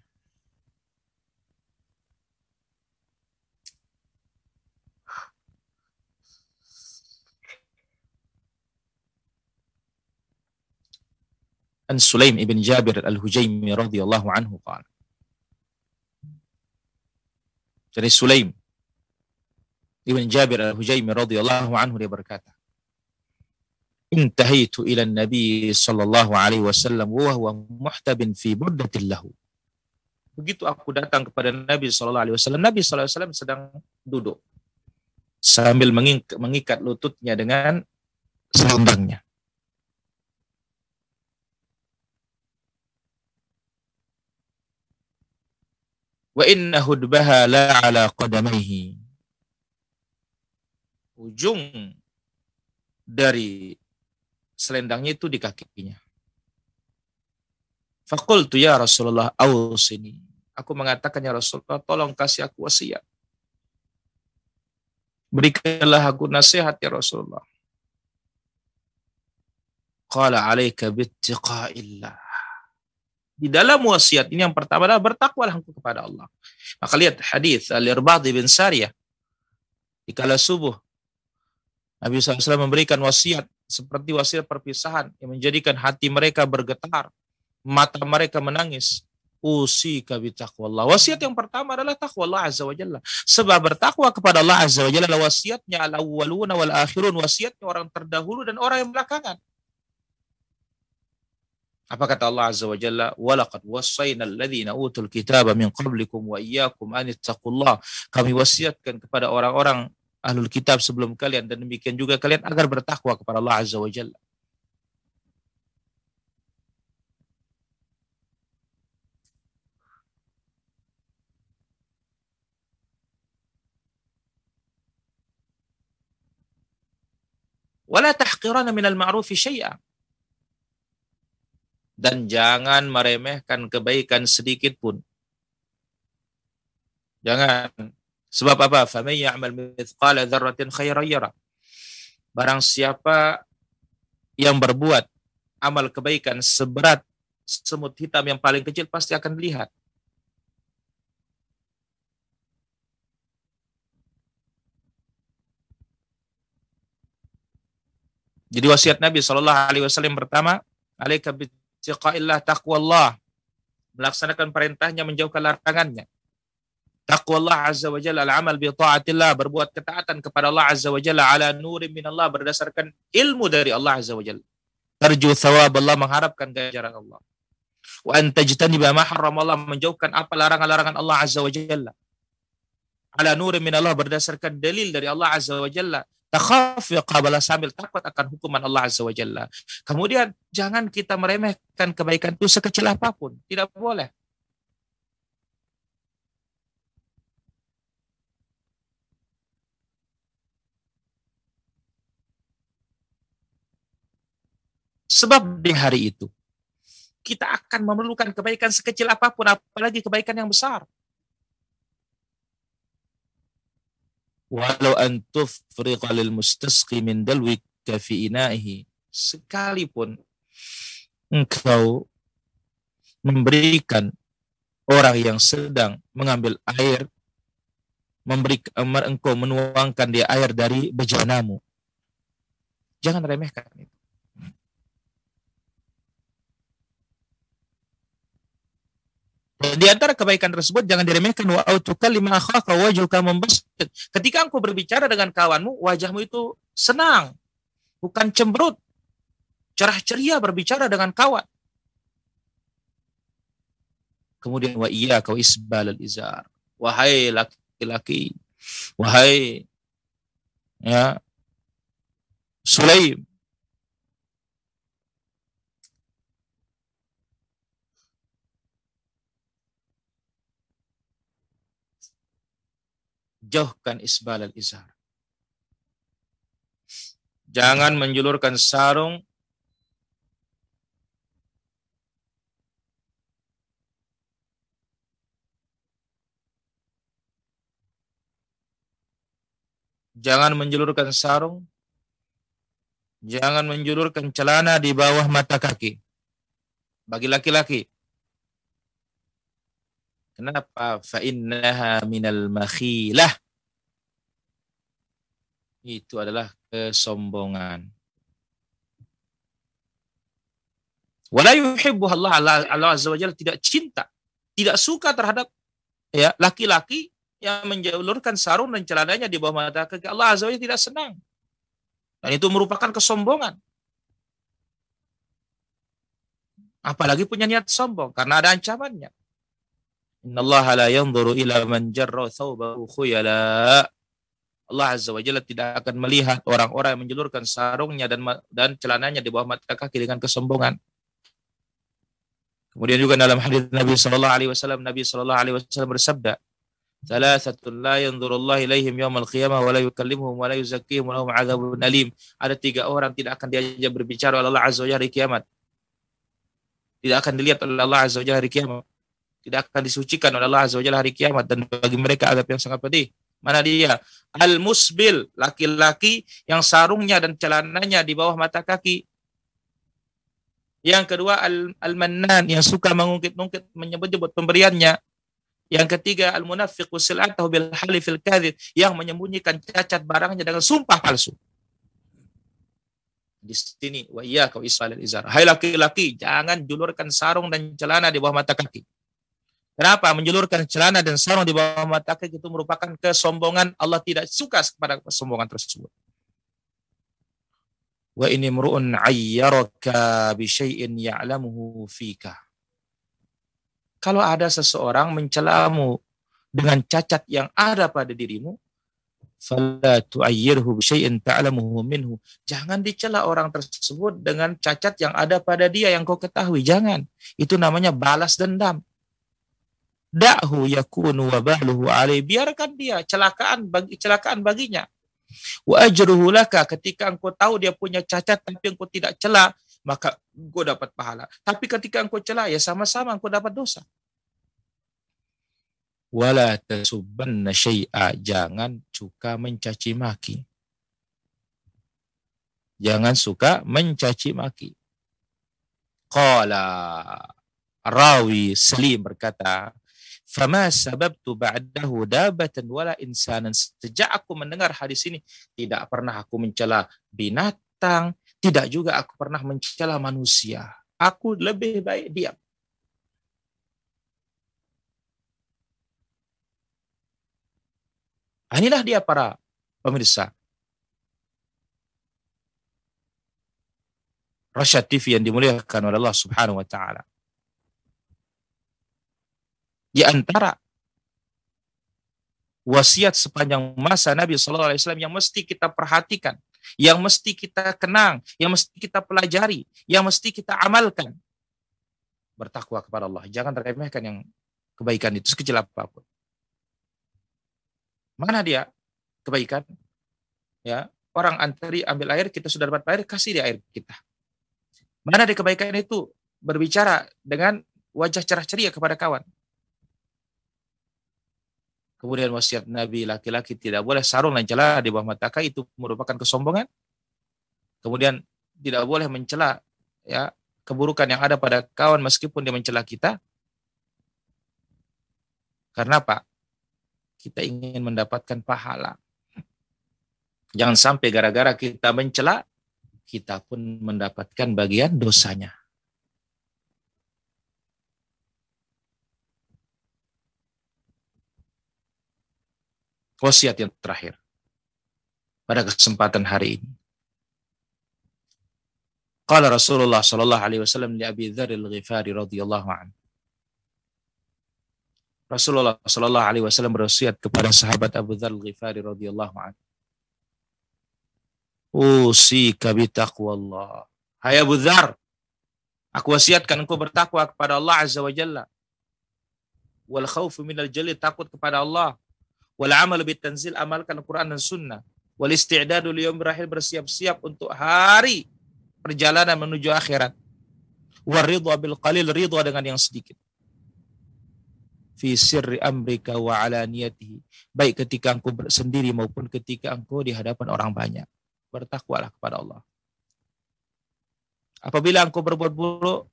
An Sulaim ibn Jabir al-Hujaimi radhiyallahu anhu qala. Dari Sulaim ibn Jabir al-Hujaimi radhiyallahu anhu dia berkata, intahaitu ila Nabi sallallahu alaihi wasallam wa huwa muhtabin fi burdatin lahu. Begitu aku datang kepada Nabi sallallahu alaihi wasallam, Nabi sallallahu alaihi wasallam sedang duduk sambil mengikat lututnya dengan selendangnya. Wa inna hudbaha la ala qadamaihi. Ujung dari selendangnya itu di kakinya. Fakultu ya Rasulullah awsini. Aku mengatakan ya Rasulullah, tolong kasih aku wasiat. Berikanlah aku nasihat ya Rasulullah. Qala alaika bittiqaillah. Di dalam wasiat ini yang pertama adalah bertakwalah kepada Allah. Maka lihat hadis Al-Irbad bin Sariyah. Di kala subuh Nabi SAW memberikan wasiat seperti wasiat perpisahan yang menjadikan hati mereka bergetar, mata mereka menangis. Usi kabi taqwallah. Wasiat yang pertama adalah takwa Allah Azza wa Jalla. Sebab bertakwa kepada Allah Azza wa Jalla wasiatnya al awwaluna wal akhirun. Wasiatnya orang terdahulu dan orang yang belakangan. Apa kata Allah Azza wa Jalla? Walaqad wassayna alladziina utul kitaba min qablikum wa iyyakum an ittaqullah. Kami wasiatkan kepada orang-orang ahlul kitab sebelum kalian dan demikian juga kalian agar bertakwa kepada Allah Azza wa Jalla. Wala tahqiranna minal ma'rufi syai'a dan jangan meremehkan kebaikan sedikit pun. Jangan. Sebab apa? Faman ya'mal mithqala dzarratin khairan yara. Barang siapa yang berbuat amal kebaikan seberat semut hitam yang paling kecil pasti akan dilihat. Jadi wasiat Nabi Shallallahu Alaihi Wasallam pertama, alaika bittiqaillah taqwallah, melaksanakan perintahnya menjauhkan larangannya. Taqwa Allah Azza wa Jalla al-amal bi ta'atillah, berbuat ketaatan kepada Allah Azza wa Jalla ala nurin min Allah berdasarkan ilmu dari Allah Azza wa Jalla. Tarju thawab Allah mengharapkan ganjaran Allah. Wa an tajtaniba ma Allah menjauhkan apa larangan-larangan Allah Azza wa Jalla. Ala nurin min Allah berdasarkan dalil dari Allah Azza wa Jalla. Takhaf qabala sambil takut akan hukuman Allah Azza wa Jalla. Kemudian jangan kita meremehkan kebaikan itu sekecil apa pun. Tidak boleh. Sebab di hari itu kita akan memerlukan kebaikan sekecil apa pun, apalagi kebaikan yang besar. Walau antuf lil mustasqi min dalwi fi ina'ihi. Sekalipun engkau memberikan orang yang sedang mengambil air, memberi engkau menuangkan dia air dari bejanamu. Jangan remehkan itu. Di antara kebaikan tersebut jangan diremehkan wa lima akhaka wajhuka membesar. Ketika engkau berbicara dengan kawanmu, wajahmu itu senang, bukan cemberut. Cerah ceria berbicara dengan kawan. Kemudian wa iya kau isbal al izar. Wahai laki-laki, wahai ya Sulaim, jauhkan isbal al-izar. Jangan menjulurkan sarung Jangan menjulurkan sarung. Jangan menjulurkan celana di bawah mata kaki. Bagi laki-laki. Kenapa? Fa'innaha minal makhilah. Itu adalah kesombongan. Wala yuhibbu Allah, Allah Azza wa Jalla tidak cinta, tidak suka terhadap ya laki-laki yang menjalurkan sarung dan celananya di bawah mata kaki Allah Azza wa Jalla tidak senang. Dan itu merupakan kesombongan. Apalagi punya niat sombong karena ada ancamannya. Innallaha la yanzuru ila man jarra thawbahu khuyala. Allah Azza wa Jalla tidak akan melihat orang-orang yang menjulurkan sarungnya dan dan celananya di bawah mata kaki dengan kesombongan. Kemudian juga dalam hadis Nabi sallallahu alaihi wasallam Nabi sallallahu alaihi wasallam bersabda, "Thalathatun la yanzurullahu ilaihim yaumal qiyamah wa la yukallimuhum wa la yuzakkihim wa lahum 'adzabun alim." Ada tiga orang tidak akan diajak berbicara oleh Allah Azza wa Jalla hari kiamat. Tidak akan dilihat oleh Allah Azza wa Jalla hari kiamat tidak akan disucikan oleh Allah Azza wa Jalla hari kiamat dan bagi mereka adab yang sangat pedih. Mana dia? Al-musbil, laki-laki yang sarungnya dan celananya di bawah mata kaki. Yang kedua al-mannan yang suka mengungkit-ungkit menyebut-nyebut pemberiannya. Yang ketiga al-munafiq sil'atahu bil halifil kadhib yang menyembunyikan cacat barangnya dengan sumpah palsu. Di sini wa iyyaka wa izar. Hai laki-laki, jangan julurkan sarung dan celana di bawah mata kaki. Kenapa? Menjulurkan celana dan sarung di bawah mata kaki itu merupakan kesombongan. Allah tidak suka kepada kesombongan tersebut. Wa ini mru'un ayyaraka bi ya'lamuhu fika. Kalau ada seseorang mencelamu dengan cacat yang ada pada dirimu, fala tu'ayyirhu bi ta'lamuhu minhu. Jangan dicela orang tersebut dengan cacat yang ada pada dia yang kau ketahui. Jangan. Itu namanya balas dendam Da'hu yakunu wa bahluhu alaih. Biarkan dia celakaan bagi celakaan baginya. Wa ajruhu laka ketika engkau tahu dia punya cacat tapi engkau tidak cela, maka engkau dapat pahala. Tapi ketika engkau cela ya sama-sama engkau dapat dosa. Wala tasubbanna syai'a, jangan suka mencaci maki. Jangan suka mencaci maki. Qala rawi Salim berkata, Fama sababtu ba'dahu dabatan wala insanan. Sejak aku mendengar hadis ini, tidak pernah aku mencela binatang, tidak juga aku pernah mencela manusia. Aku lebih baik diam. Inilah dia para pemirsa. Rasyad TV yang dimuliakan oleh Allah Subhanahu wa taala. Di antara wasiat sepanjang masa Nabi Shallallahu Alaihi Wasallam yang mesti kita perhatikan, yang mesti kita kenang, yang mesti kita pelajari, yang mesti kita amalkan. Bertakwa kepada Allah. Jangan remehkan yang kebaikan itu sekecil apa pun. Mana dia kebaikan? Ya, orang antri ambil air, kita sudah dapat air, kasih dia air kita. Mana dia kebaikan itu berbicara dengan wajah cerah ceria kepada kawan. Kemudian wasiat Nabi laki-laki tidak boleh sarung dan celah di bawah mata itu merupakan kesombongan. Kemudian tidak boleh mencela ya keburukan yang ada pada kawan meskipun dia mencela kita. Karena apa? Kita ingin mendapatkan pahala. Jangan sampai gara-gara kita mencela, kita pun mendapatkan bagian dosanya. Wasiat yang terakhir pada kesempatan hari ini. Qala Rasulullah sallallahu alaihi wasallam li Abi Dzar al-Ghifari radhiyallahu anhu. Rasulullah sallallahu alaihi wasallam berwasiat kepada sahabat Abu Dzar al-Ghifari radhiyallahu anhu. Usika bi taqwallah. Hai Abu Dzar, aku wasiatkan engkau bertakwa kepada Allah azza wa jalla. Wal khaufu minal jalil takut kepada Allah wal amal bit tanzil amalkan Quran dan sunnah. Wal isti'dadu liyum berakhir bersiap-siap untuk hari perjalanan menuju akhirat. War ridha bil qalil ridha dengan yang sedikit. Fi sirri amrika wa alaniyatihi. Baik ketika engkau sendiri maupun ketika engkau di hadapan orang banyak. Bertakwalah kepada Allah. Apabila engkau berbuat buruk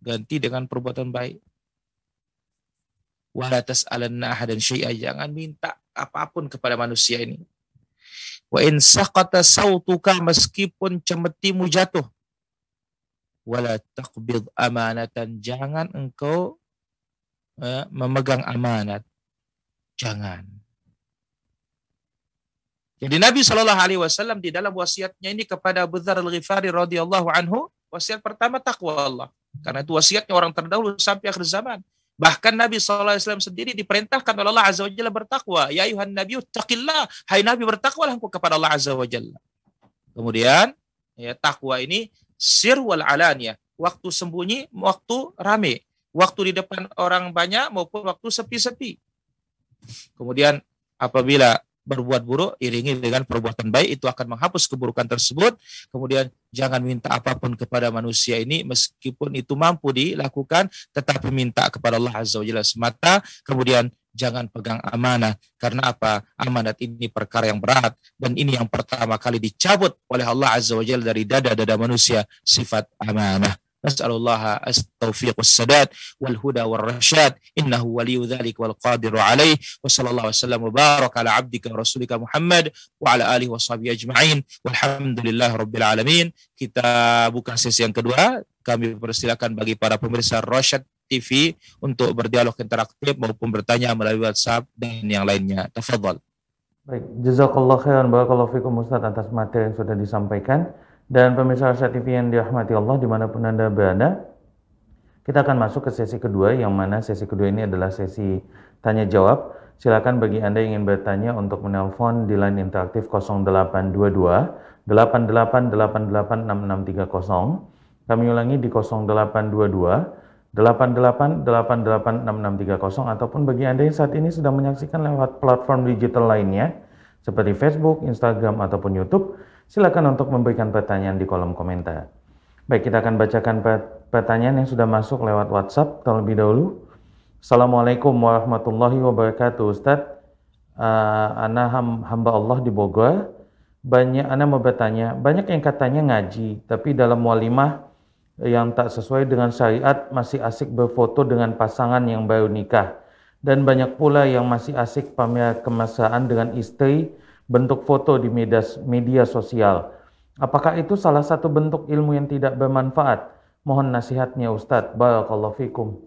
ganti dengan perbuatan baik wala tas'alanna ahadan syai'a jangan minta apa pun kepada manusia ini. Wa in saqata sautuka meskipun cemetimu jatuh wala taqbid amanatan jangan engkau uh, memegang amanat. Jangan. Jadi Nabi Shallallahu Alaihi Wasallam di dalam wasiatnya ini kepada Abu Dzar Al Ghifari radhiyallahu anhu wasiat pertama takwa Allah. Karena itu wasiatnya orang terdahulu sampai akhir zaman Bahkan Nabi SAW sendiri diperintahkan oleh Allah Azza wa Jalla bertakwa. Ya ayuhan Nabi, taqillah. Hai Nabi, bertakwalah kepada Allah Azza wa Jalla. Kemudian, ya, takwa ini sir wal alaniyah. Waktu sembunyi, waktu rame. Waktu di depan orang banyak maupun waktu sepi-sepi. Kemudian apabila berbuat buruk iringi dengan perbuatan baik itu akan menghapus keburukan tersebut. Kemudian jangan minta apa pun kepada manusia ini meskipun itu mampu dilakukan tetapi minta kepada Allah Azza wa Jalla semata. Kemudian jangan pegang amanah. Karena apa? Amanat ini perkara yang berat dan ini yang pertama kali dicabut oleh Allah Azza wa Jalla dari dada-dada manusia sifat amanah Nas'alullah as-taufiq was-sadad wal huda wal-rashad. innahu waliyu dzalik wal qadiru alaih wa sallallahu wasallam wa baraka ala abdika rasulika Muhammad wa ala alihi washabihi ajma'in walhamdulillahi rabbil alamin. Kita buka sesi yang kedua. Kami persilakan bagi para pemirsa Rosyad TV untuk berdialog interaktif maupun bertanya melalui WhatsApp dan yang lainnya. Tafadhol. Baik, jazakallah khairan barakallahu fikum Ustaz atas materi yang sudah disampaikan. Dan pemirsa Asia TV yang dirahmati Allah di mana pun Anda berada, kita akan masuk ke sesi kedua yang mana sesi kedua ini adalah sesi tanya jawab. Silakan bagi Anda yang ingin bertanya untuk menelpon di line interaktif 0822 88886630. Kami ulangi di 0822 88886630 ataupun bagi Anda yang saat ini sedang menyaksikan lewat platform digital lainnya seperti Facebook, Instagram, ataupun YouTube, silakan untuk memberikan pertanyaan di kolom komentar. Baik, kita akan bacakan pertanyaan yang sudah masuk lewat WhatsApp terlebih dahulu. Assalamualaikum warahmatullahi wabarakatuh, Ustadz. Uh, ana hamba Allah di Bogor. Banyak Ana mau bertanya, banyak yang katanya ngaji, tapi dalam walimah yang tak sesuai dengan syariat masih asik berfoto dengan pasangan yang baru nikah dan banyak pula yang masih asik pamer kemesraan dengan istri bentuk foto di media, media sosial. Apakah itu salah satu bentuk ilmu yang tidak bermanfaat? Mohon nasihatnya Ustadz. Barakallahu fikum.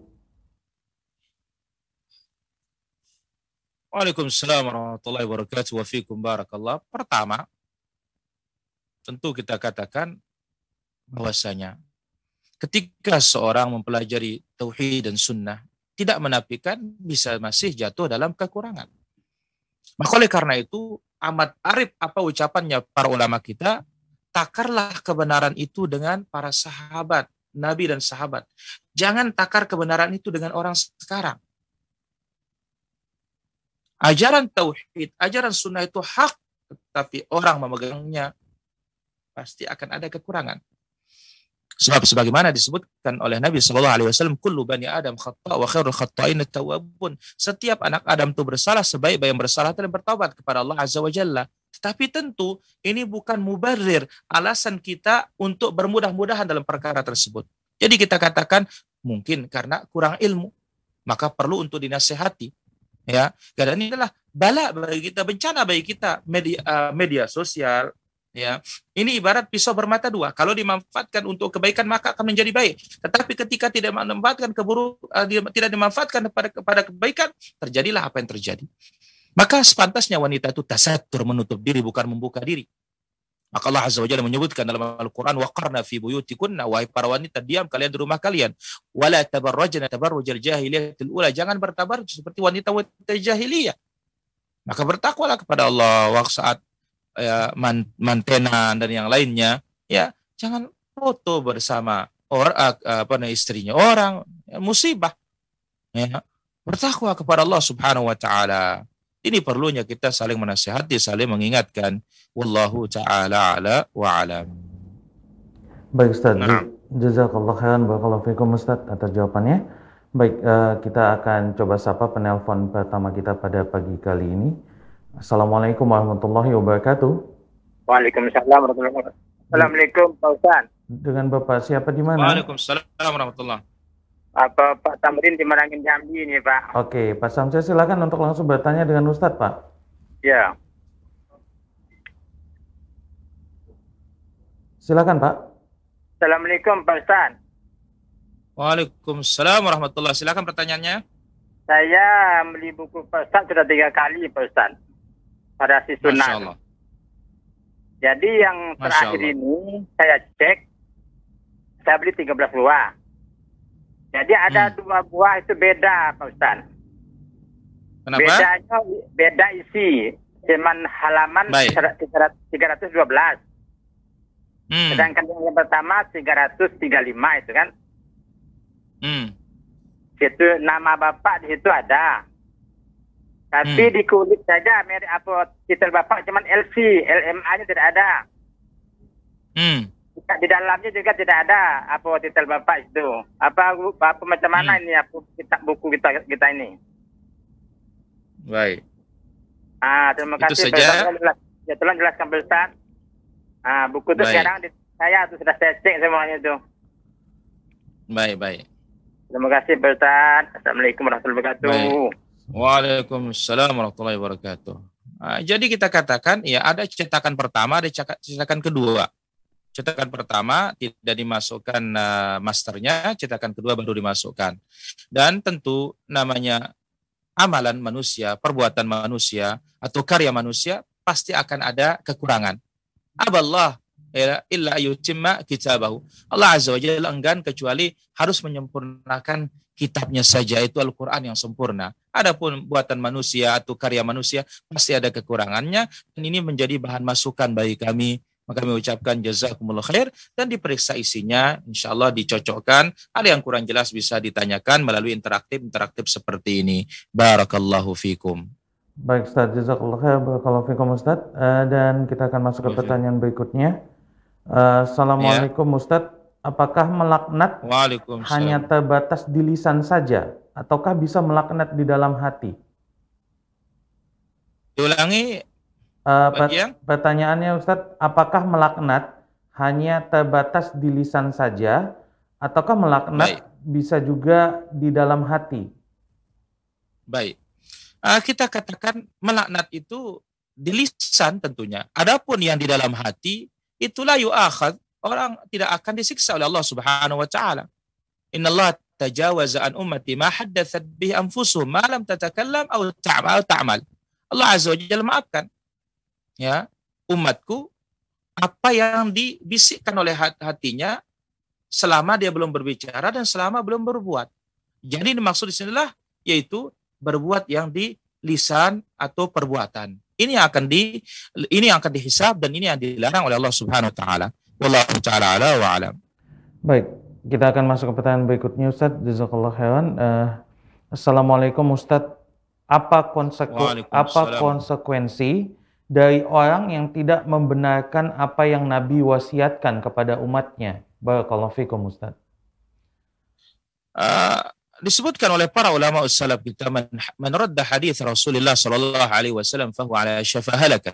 Waalaikumsalam warahmatullahi wabarakatuh. Wa fikum barakallah. Pertama, tentu kita katakan bahwasanya ketika seorang mempelajari tauhid dan sunnah, tidak menafikan bisa masih jatuh dalam kekurangan. Maka oleh karena itu, amat arif apa ucapannya para ulama kita, takarlah kebenaran itu dengan para sahabat, nabi dan sahabat. Jangan takar kebenaran itu dengan orang sekarang. Ajaran tauhid, ajaran sunnah itu hak, tetapi orang memegangnya pasti akan ada kekurangan. Sebab sebagaimana disebutkan oleh Nabi Shallallahu Alaihi Wasallam, "Kullu bani Adam khata wa khairul khata'in tawabun." Setiap anak Adam itu bersalah, sebaik-baik yang bersalah dan bertobat kepada Allah Azza wa Jalla. Tetapi tentu ini bukan mubarir, alasan kita untuk bermudah-mudahan dalam perkara tersebut. Jadi kita katakan mungkin karena kurang ilmu, maka perlu untuk dinasehati. Ya, karena ini adalah bala bagi kita, bencana bagi kita media, uh, media sosial, ya. Ini ibarat pisau bermata dua. Kalau dimanfaatkan untuk kebaikan maka akan menjadi baik. Tetapi ketika tidak dimanfaatkan keburu uh, tidak dimanfaatkan kepada kepada kebaikan terjadilah apa yang terjadi. Maka sepantasnya wanita itu tasatur menutup diri bukan membuka diri. Maka Allah Azza wa Jalla menyebutkan dalam Al-Quran waqarna fi buyutikunna wahai para wanita diam kalian di rumah kalian. Wala tabarrajna tabarrujal jahiliyatil ula. Jangan bertabarruj seperti wanita-wanita jahiliyah. Maka bertakwalah kepada Allah saat ya, man, mantenan dan yang lainnya, ya jangan foto bersama orang apa istrinya orang, ya, musibah. Ya, bertakwa kepada Allah Subhanahu wa taala. Ini perlunya kita saling menasihati, saling mengingatkan. Wallahu taala ala wa alam. Baik Ustaz, nah. jazakallah khairan barakallahu fikum Ustaz atas jawabannya. Baik, uh, kita akan coba sapa penelpon pertama kita pada pagi kali ini. Assalamualaikum warahmatullahi wabarakatuh. Waalaikumsalam warahmatullahi wabarakatuh. Assalamualaikum Pak Ustaz. Dengan Bapak siapa di mana? Waalaikumsalam warahmatullahi Apa Pak Tamrin di Merangin Jambi ini Pak. Oke, Pak Samsia silakan untuk langsung bertanya dengan Ustadz Pak. Ya. Silakan Pak. Assalamualaikum Pak Ustaz. Waalaikumsalam warahmatullahi Silakan pertanyaannya. Saya beli buku Pak Ustaz sudah tiga kali Pak Ustaz pada si sunnah. Jadi yang terakhir ini saya cek, saya beli 13 buah. Jadi ada hmm. dua buah itu beda Pak Ustaz. Kenapa? Bedanya beda isi, cuman halaman Baik. 312. Hmm. Sedangkan yang pertama 335 itu kan. Hmm. Itu nama bapak di situ ada. Tapi hmm. di kulit saja merek apa titel bapak cuma LC, LMA-nya tidak ada. Hmm. Di dalamnya juga tidak ada apa titel bapak itu. Apa apa macam mana hmm. ini apa kita buku kita kita ini. Baik. Ah, terima itu kasih. Saja. Ya, tolong jelaskan Ustaz. Ah, buku itu baik. sekarang di, saya itu sudah saya cek semuanya itu. Baik, baik. Terima kasih Ustaz. Assalamualaikum warahmatullahi wabarakatuh. Baik. Waalaikumsalam warahmatullahi wabarakatuh. Nah, jadi kita katakan ya ada cetakan pertama, ada cetakan kedua. Cetakan pertama tidak dimasukkan uh, masternya, cetakan kedua baru dimasukkan. Dan tentu namanya amalan manusia, perbuatan manusia atau karya manusia pasti akan ada kekurangan. Aballah ya, illa yutimma kitabahu. Allah Azza wa Jalla enggan kecuali harus menyempurnakan kitabnya saja itu Al-Quran yang sempurna. Adapun buatan manusia atau karya manusia pasti ada kekurangannya dan ini menjadi bahan masukan bagi kami. Maka kami ucapkan jazakumullah khair dan diperiksa isinya, insya Allah dicocokkan. Ada yang kurang jelas bisa ditanyakan melalui interaktif-interaktif seperti ini. Barakallahu fikum. Baik Ustaz, jazakallah khair barakallahu fikum Ustaz. Uh, dan kita akan masuk ke pertanyaan berikutnya. Uh, Assalamualaikum ya. Ustaz, apakah melaknat hanya terbatas di lisan saja ataukah bisa melaknat di dalam hati? Diulangi uh, pertanyaannya Ustaz, apakah melaknat hanya terbatas di lisan saja ataukah melaknat Baik. bisa juga di dalam hati? Baik uh, kita katakan melaknat itu di lisan tentunya. Adapun yang di dalam hati itulah yu'akhad orang tidak akan disiksa oleh Allah Subhanahu wa taala. Inna Allah tajawaza an ummati ma haddathat bihi anfusuhum ma lam tatakallam aw ta'mal ta'mal. Allah Azza wa Jalla maafkan. Ya, umatku apa yang dibisikkan oleh hatinya selama dia belum berbicara dan selama belum berbuat. Jadi maksud di sinilah yaitu berbuat yang di lisan atau perbuatan. Ini yang akan di ini yang akan dihisab dan ini yang dilarang oleh Allah Subhanahu wa taala. Wallahu taala ala wa alam. Baik, kita akan masuk ke pertanyaan berikutnya Ustaz. Jazakallah khairan. Uh, Assalamualaikum Ustaz. Apa, konseku apa konsekuensi dari orang yang tidak membenarkan apa yang Nabi wasiatkan kepada umatnya? Barakallahu fikum Ustaz. Uh, disebutkan oleh para ulama salaf kita man, man radda hadis Rasulullah sallallahu alaihi wasallam fahuwa ala syafa halaka.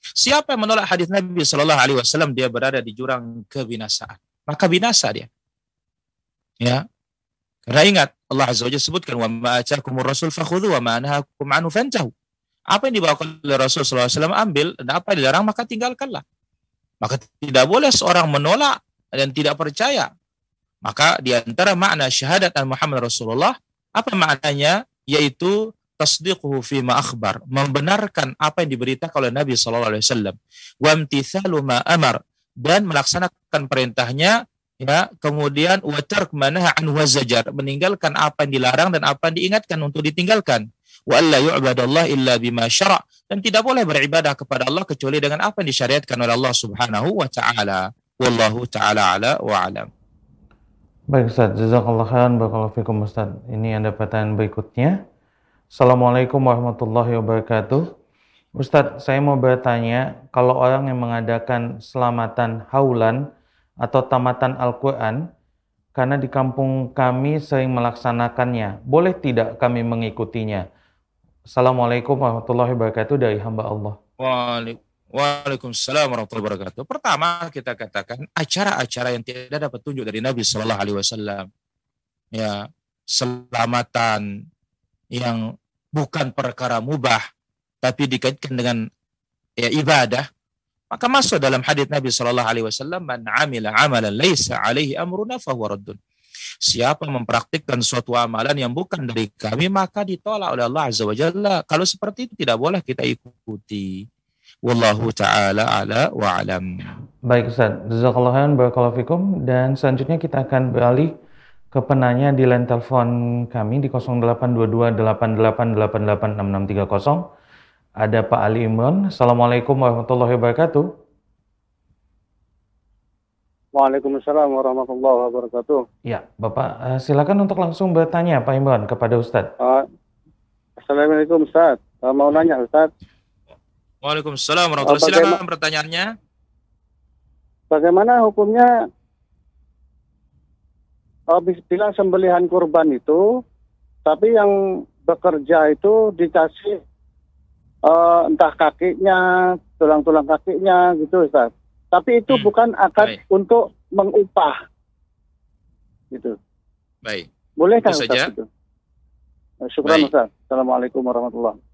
Siapa yang menolak hadis Nabi sallallahu alaihi wasallam dia berada di jurang kebinasaan. Maka binasa dia. Ya. Karena ingat Allah Azza wa Jalla sebutkan wa ma atakumur rasul fakhudhu wa ma nahakum anhu fantahu. Apa yang dibawa oleh Rasul wasallam ambil dan apa yang dilarang maka tinggalkanlah. Maka tidak boleh seorang menolak dan tidak percaya maka di antara makna syahadat al Muhammad Rasulullah apa maknanya yaitu tasdiquhu fi ma akhbar, membenarkan apa yang diberitakan oleh Nabi sallallahu alaihi wasallam. Wa imtithalu ma amar dan melaksanakan perintahnya ya kemudian wa tark manaha an wazajar meninggalkan apa yang dilarang dan apa yang diingatkan untuk ditinggalkan wa alla yu'badallah illa bima syara dan tidak boleh beribadah kepada Allah kecuali dengan apa yang disyariatkan oleh Allah Subhanahu wa taala wallahu taala ala wa alam Baik Ustaz, jazakallah khairan barakallahu fikum Ustaz. Ini ada pertanyaan berikutnya. Assalamualaikum warahmatullahi wabarakatuh. Ustaz, saya mau bertanya, kalau orang yang mengadakan selamatan haulan atau tamatan Al-Quran, karena di kampung kami sering melaksanakannya, boleh tidak kami mengikutinya? Assalamualaikum warahmatullahi wabarakatuh dari hamba Allah. Waalaikumsalam warahmatullahi wabarakatuh. Pertama kita katakan acara-acara yang tidak dapat tunjuk dari Nabi Shallallahu Alaihi Wasallam, ya selamatan yang bukan perkara mubah tapi dikaitkan dengan ya ibadah, maka masuk dalam hadis Nabi Shallallahu Alaihi Wasallam, "Man amila amalan laisa alaihi amruna fahuwa raddun." Siapa mempraktikkan suatu amalan yang bukan dari kami maka ditolak oleh Allah Azza wa Jalla. Kalau seperti itu tidak boleh kita ikuti. Wallahu taala ala wa alam. Baik Ustaz, jazakallahu khairan barakallahu fikum dan selanjutnya kita akan beralih ke penanya di line telepon kami di 082288886630. Ada Pak Ali Imran. Assalamualaikum warahmatullahi wabarakatuh. Waalaikumsalam warahmatullahi wabarakatuh. Ya, Bapak eh, silakan untuk langsung bertanya Pak Imran kepada Ustadz. Uh, Assalamualaikum Ustadz. Uh, mau nanya Ustadz. Waalaikumsalam warahmatullahi wabarakatuh. Silakan pertanyaannya. Bagaimana hukumnya oh, bila sembelihan kurban itu, tapi yang bekerja itu dikasih uh, entah kakinya, tulang-tulang kakinya gitu Ustaz. Tapi itu hmm. bukan akad Baik. untuk mengupah. Gitu. Baik. Bolehkah Ustaz saja. itu? Syukur Ustaz. Assalamualaikum warahmatullahi wabarakatuh.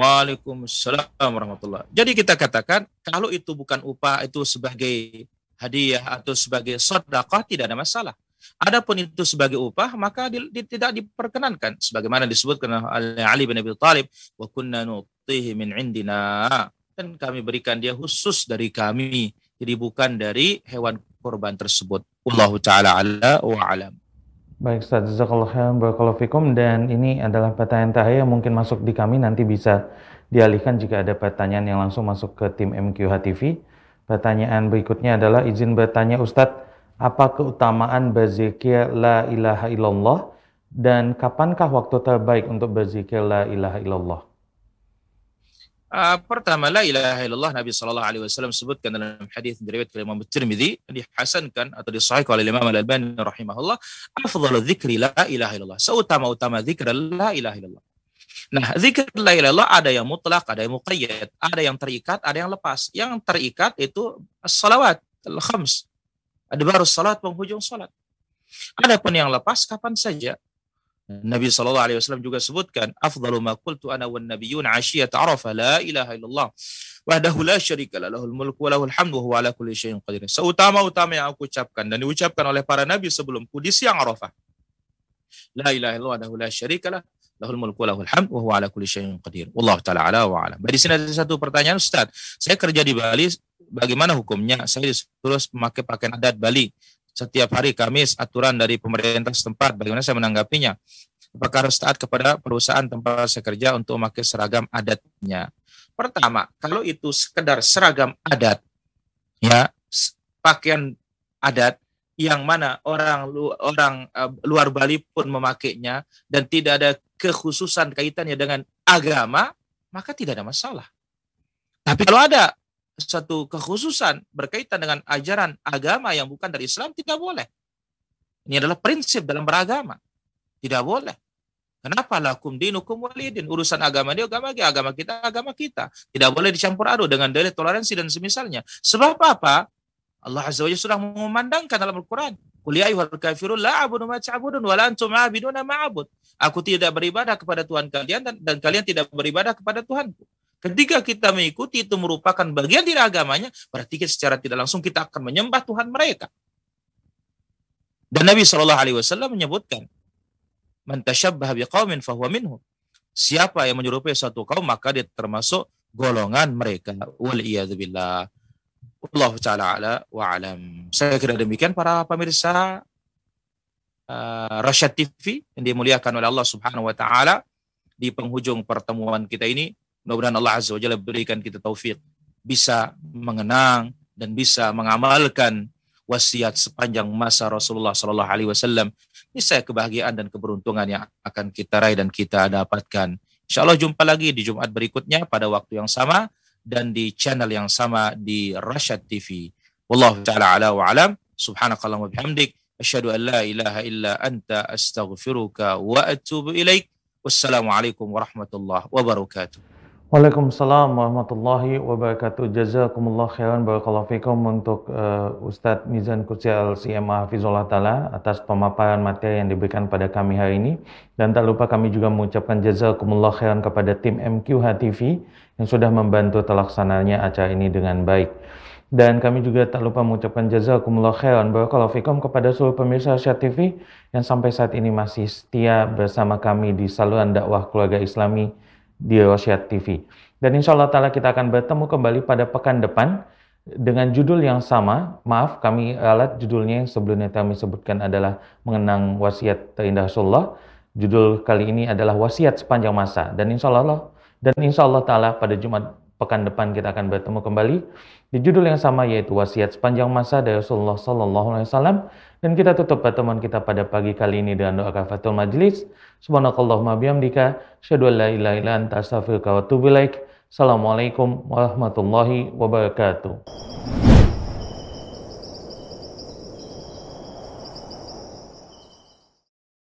Waalaikumsalam warahmatullah. Jadi kita katakan kalau itu bukan upah itu sebagai hadiah atau sebagai sedekah tidak ada masalah. Adapun itu sebagai upah maka di, di, tidak diperkenankan sebagaimana disebutkan oleh Ali bin Abi Thalib wa kunna nutihi min indina dan kami berikan dia khusus dari kami jadi bukan dari hewan korban tersebut. Wallahu taala ala wa alam. Baik Ustaz, Jazakallah khairan barakallahu fikum dan ini adalah pertanyaan terakhir yang mungkin masuk di kami nanti bisa dialihkan jika ada pertanyaan yang langsung masuk ke tim MQH TV. Pertanyaan berikutnya adalah izin bertanya Ustadz, apa keutamaan berzikir la ilaha illallah dan kapankah waktu terbaik untuk berzikir la ilaha illallah? Uh, pertama la ilaha illallah Nabi sallallahu alaihi wasallam sebutkan dalam hadis diriwayatkan oleh Imam Tirmizi dihasankan atau disahihkan oleh Imam Al-Albani rahimahullah afdalu dzikri la ilaha illallah seutama-utama zikr la ilaha illallah Nah, zikr la ilaha ada yang mutlak, ada yang muqayyad, ada yang terikat, ada yang lepas. Yang terikat itu salawat al-khams. Ada baru salat penghujung salat. Adapun yang lepas kapan saja Nabi sallallahu alaihi wasallam juga sebutkan afdalu ma qultu ana wan nabiyyun ashiyat arafa la ilaha illallah wahdahu la syarika la lahul mulku wa lahul hamdu wa huwa ala kulli syai'in qadir. Seutama-utama yang aku ucapkan dan diucapkan oleh para nabi sebelumku di siang Arafah. La ilaha illallah wahdahu la syarika la lahul mulku lahul hamdu wa huwa ala kulli syai'in qadir. Wallahu taala ala wa alam. Di sini ada satu pertanyaan Ustaz. Saya kerja di Bali, bagaimana hukumnya? Saya disuruh memakai pakaian adat Bali setiap hari Kamis aturan dari pemerintah setempat. Bagaimana saya menanggapinya? Apakah harus taat kepada perusahaan tempat saya kerja untuk memakai seragam adatnya? Pertama, kalau itu sekedar seragam adat, ya pakaian adat yang mana orang orang uh, luar Bali pun memakainya dan tidak ada kekhususan kaitannya dengan agama, maka tidak ada masalah. Tapi kalau ada satu kekhususan berkaitan dengan ajaran agama yang bukan dari Islam tidak boleh. Ini adalah prinsip dalam beragama. Tidak boleh. Kenapa lakum dinukum walidin? Urusan agama dia agama dia, agama kita agama kita. Tidak boleh dicampur aduk dengan dalil toleransi dan semisalnya. Sebab apa? Allah Azza wa Jalla sudah memandangkan dalam Al-Quran. Qul ya kafirun la a'budu ma wa la a'biduna ma'abud. Aku tidak beribadah kepada Tuhan kalian dan, dan kalian tidak beribadah kepada Tuhanku. Ketika kita mengikuti itu merupakan bagian dari agamanya, berarti secara tidak langsung kita akan menyembah Tuhan mereka. Dan Nabi Shallallahu Alaihi Wasallam menyebutkan, "Man tashabbaha biqaumin fahuwa minhum." Siapa yang menyerupai suatu kaum maka dia termasuk golongan mereka. Wal billah. Allah taala ala wa alam. Saya kira demikian para pemirsa uh, Rasyad TV yang dimuliakan oleh Allah Subhanahu wa taala di penghujung pertemuan kita ini Mudah-mudahan Allah Azza wa Jalla berikan kita taufik bisa mengenang dan bisa mengamalkan wasiat sepanjang masa Rasulullah Sallallahu Alaihi Wasallam. Ini saya kebahagiaan dan keberuntungan yang akan kita raih dan kita dapatkan. Insya Allah jumpa lagi di Jumat berikutnya pada waktu yang sama dan di channel yang sama di Rashad TV. Wallahu taala ala wa alam. Subhanakallah wa bihamdik. Asyhadu an la ilaha illa anta astaghfiruka wa atubu ilaik. Wassalamualaikum warahmatullahi wabarakatuh. Waalaikumsalam warahmatullahi wabarakatuh. Jazakumullah khairan barakallahu fikum untuk uh, Ustadz Mizan Kutsial CMA Hafizullah Ta'ala atas pemaparan materi yang diberikan pada kami hari ini. Dan tak lupa kami juga mengucapkan jazakumullah khairan kepada tim MQH TV yang sudah membantu terlaksananya acara ini dengan baik. Dan kami juga tak lupa mengucapkan jazakumullah khairan barakallahu fikum kepada seluruh pemirsa Asia TV yang sampai saat ini masih setia bersama kami di saluran dakwah keluarga Islami di Rosyad TV. Dan insya Allah ta'ala kita akan bertemu kembali pada pekan depan dengan judul yang sama. Maaf, kami alat judulnya yang sebelumnya kami sebutkan adalah mengenang wasiat terindah Rasulullah. Judul kali ini adalah wasiat sepanjang masa. Dan insya Allah, dan insya Allah ta'ala pada Jumat pekan depan kita akan bertemu kembali di judul yang sama yaitu wasiat sepanjang masa dari Rasulullah Sallallahu Alaihi Wasallam. Dan kita tutup pertemuan kita pada pagi kali ini dengan doa kafatul majlis. Subhanakallahumma bihamdika asyhadu an la ilaha illa anta wa assalamualaikum warahmatullahi wabarakatuh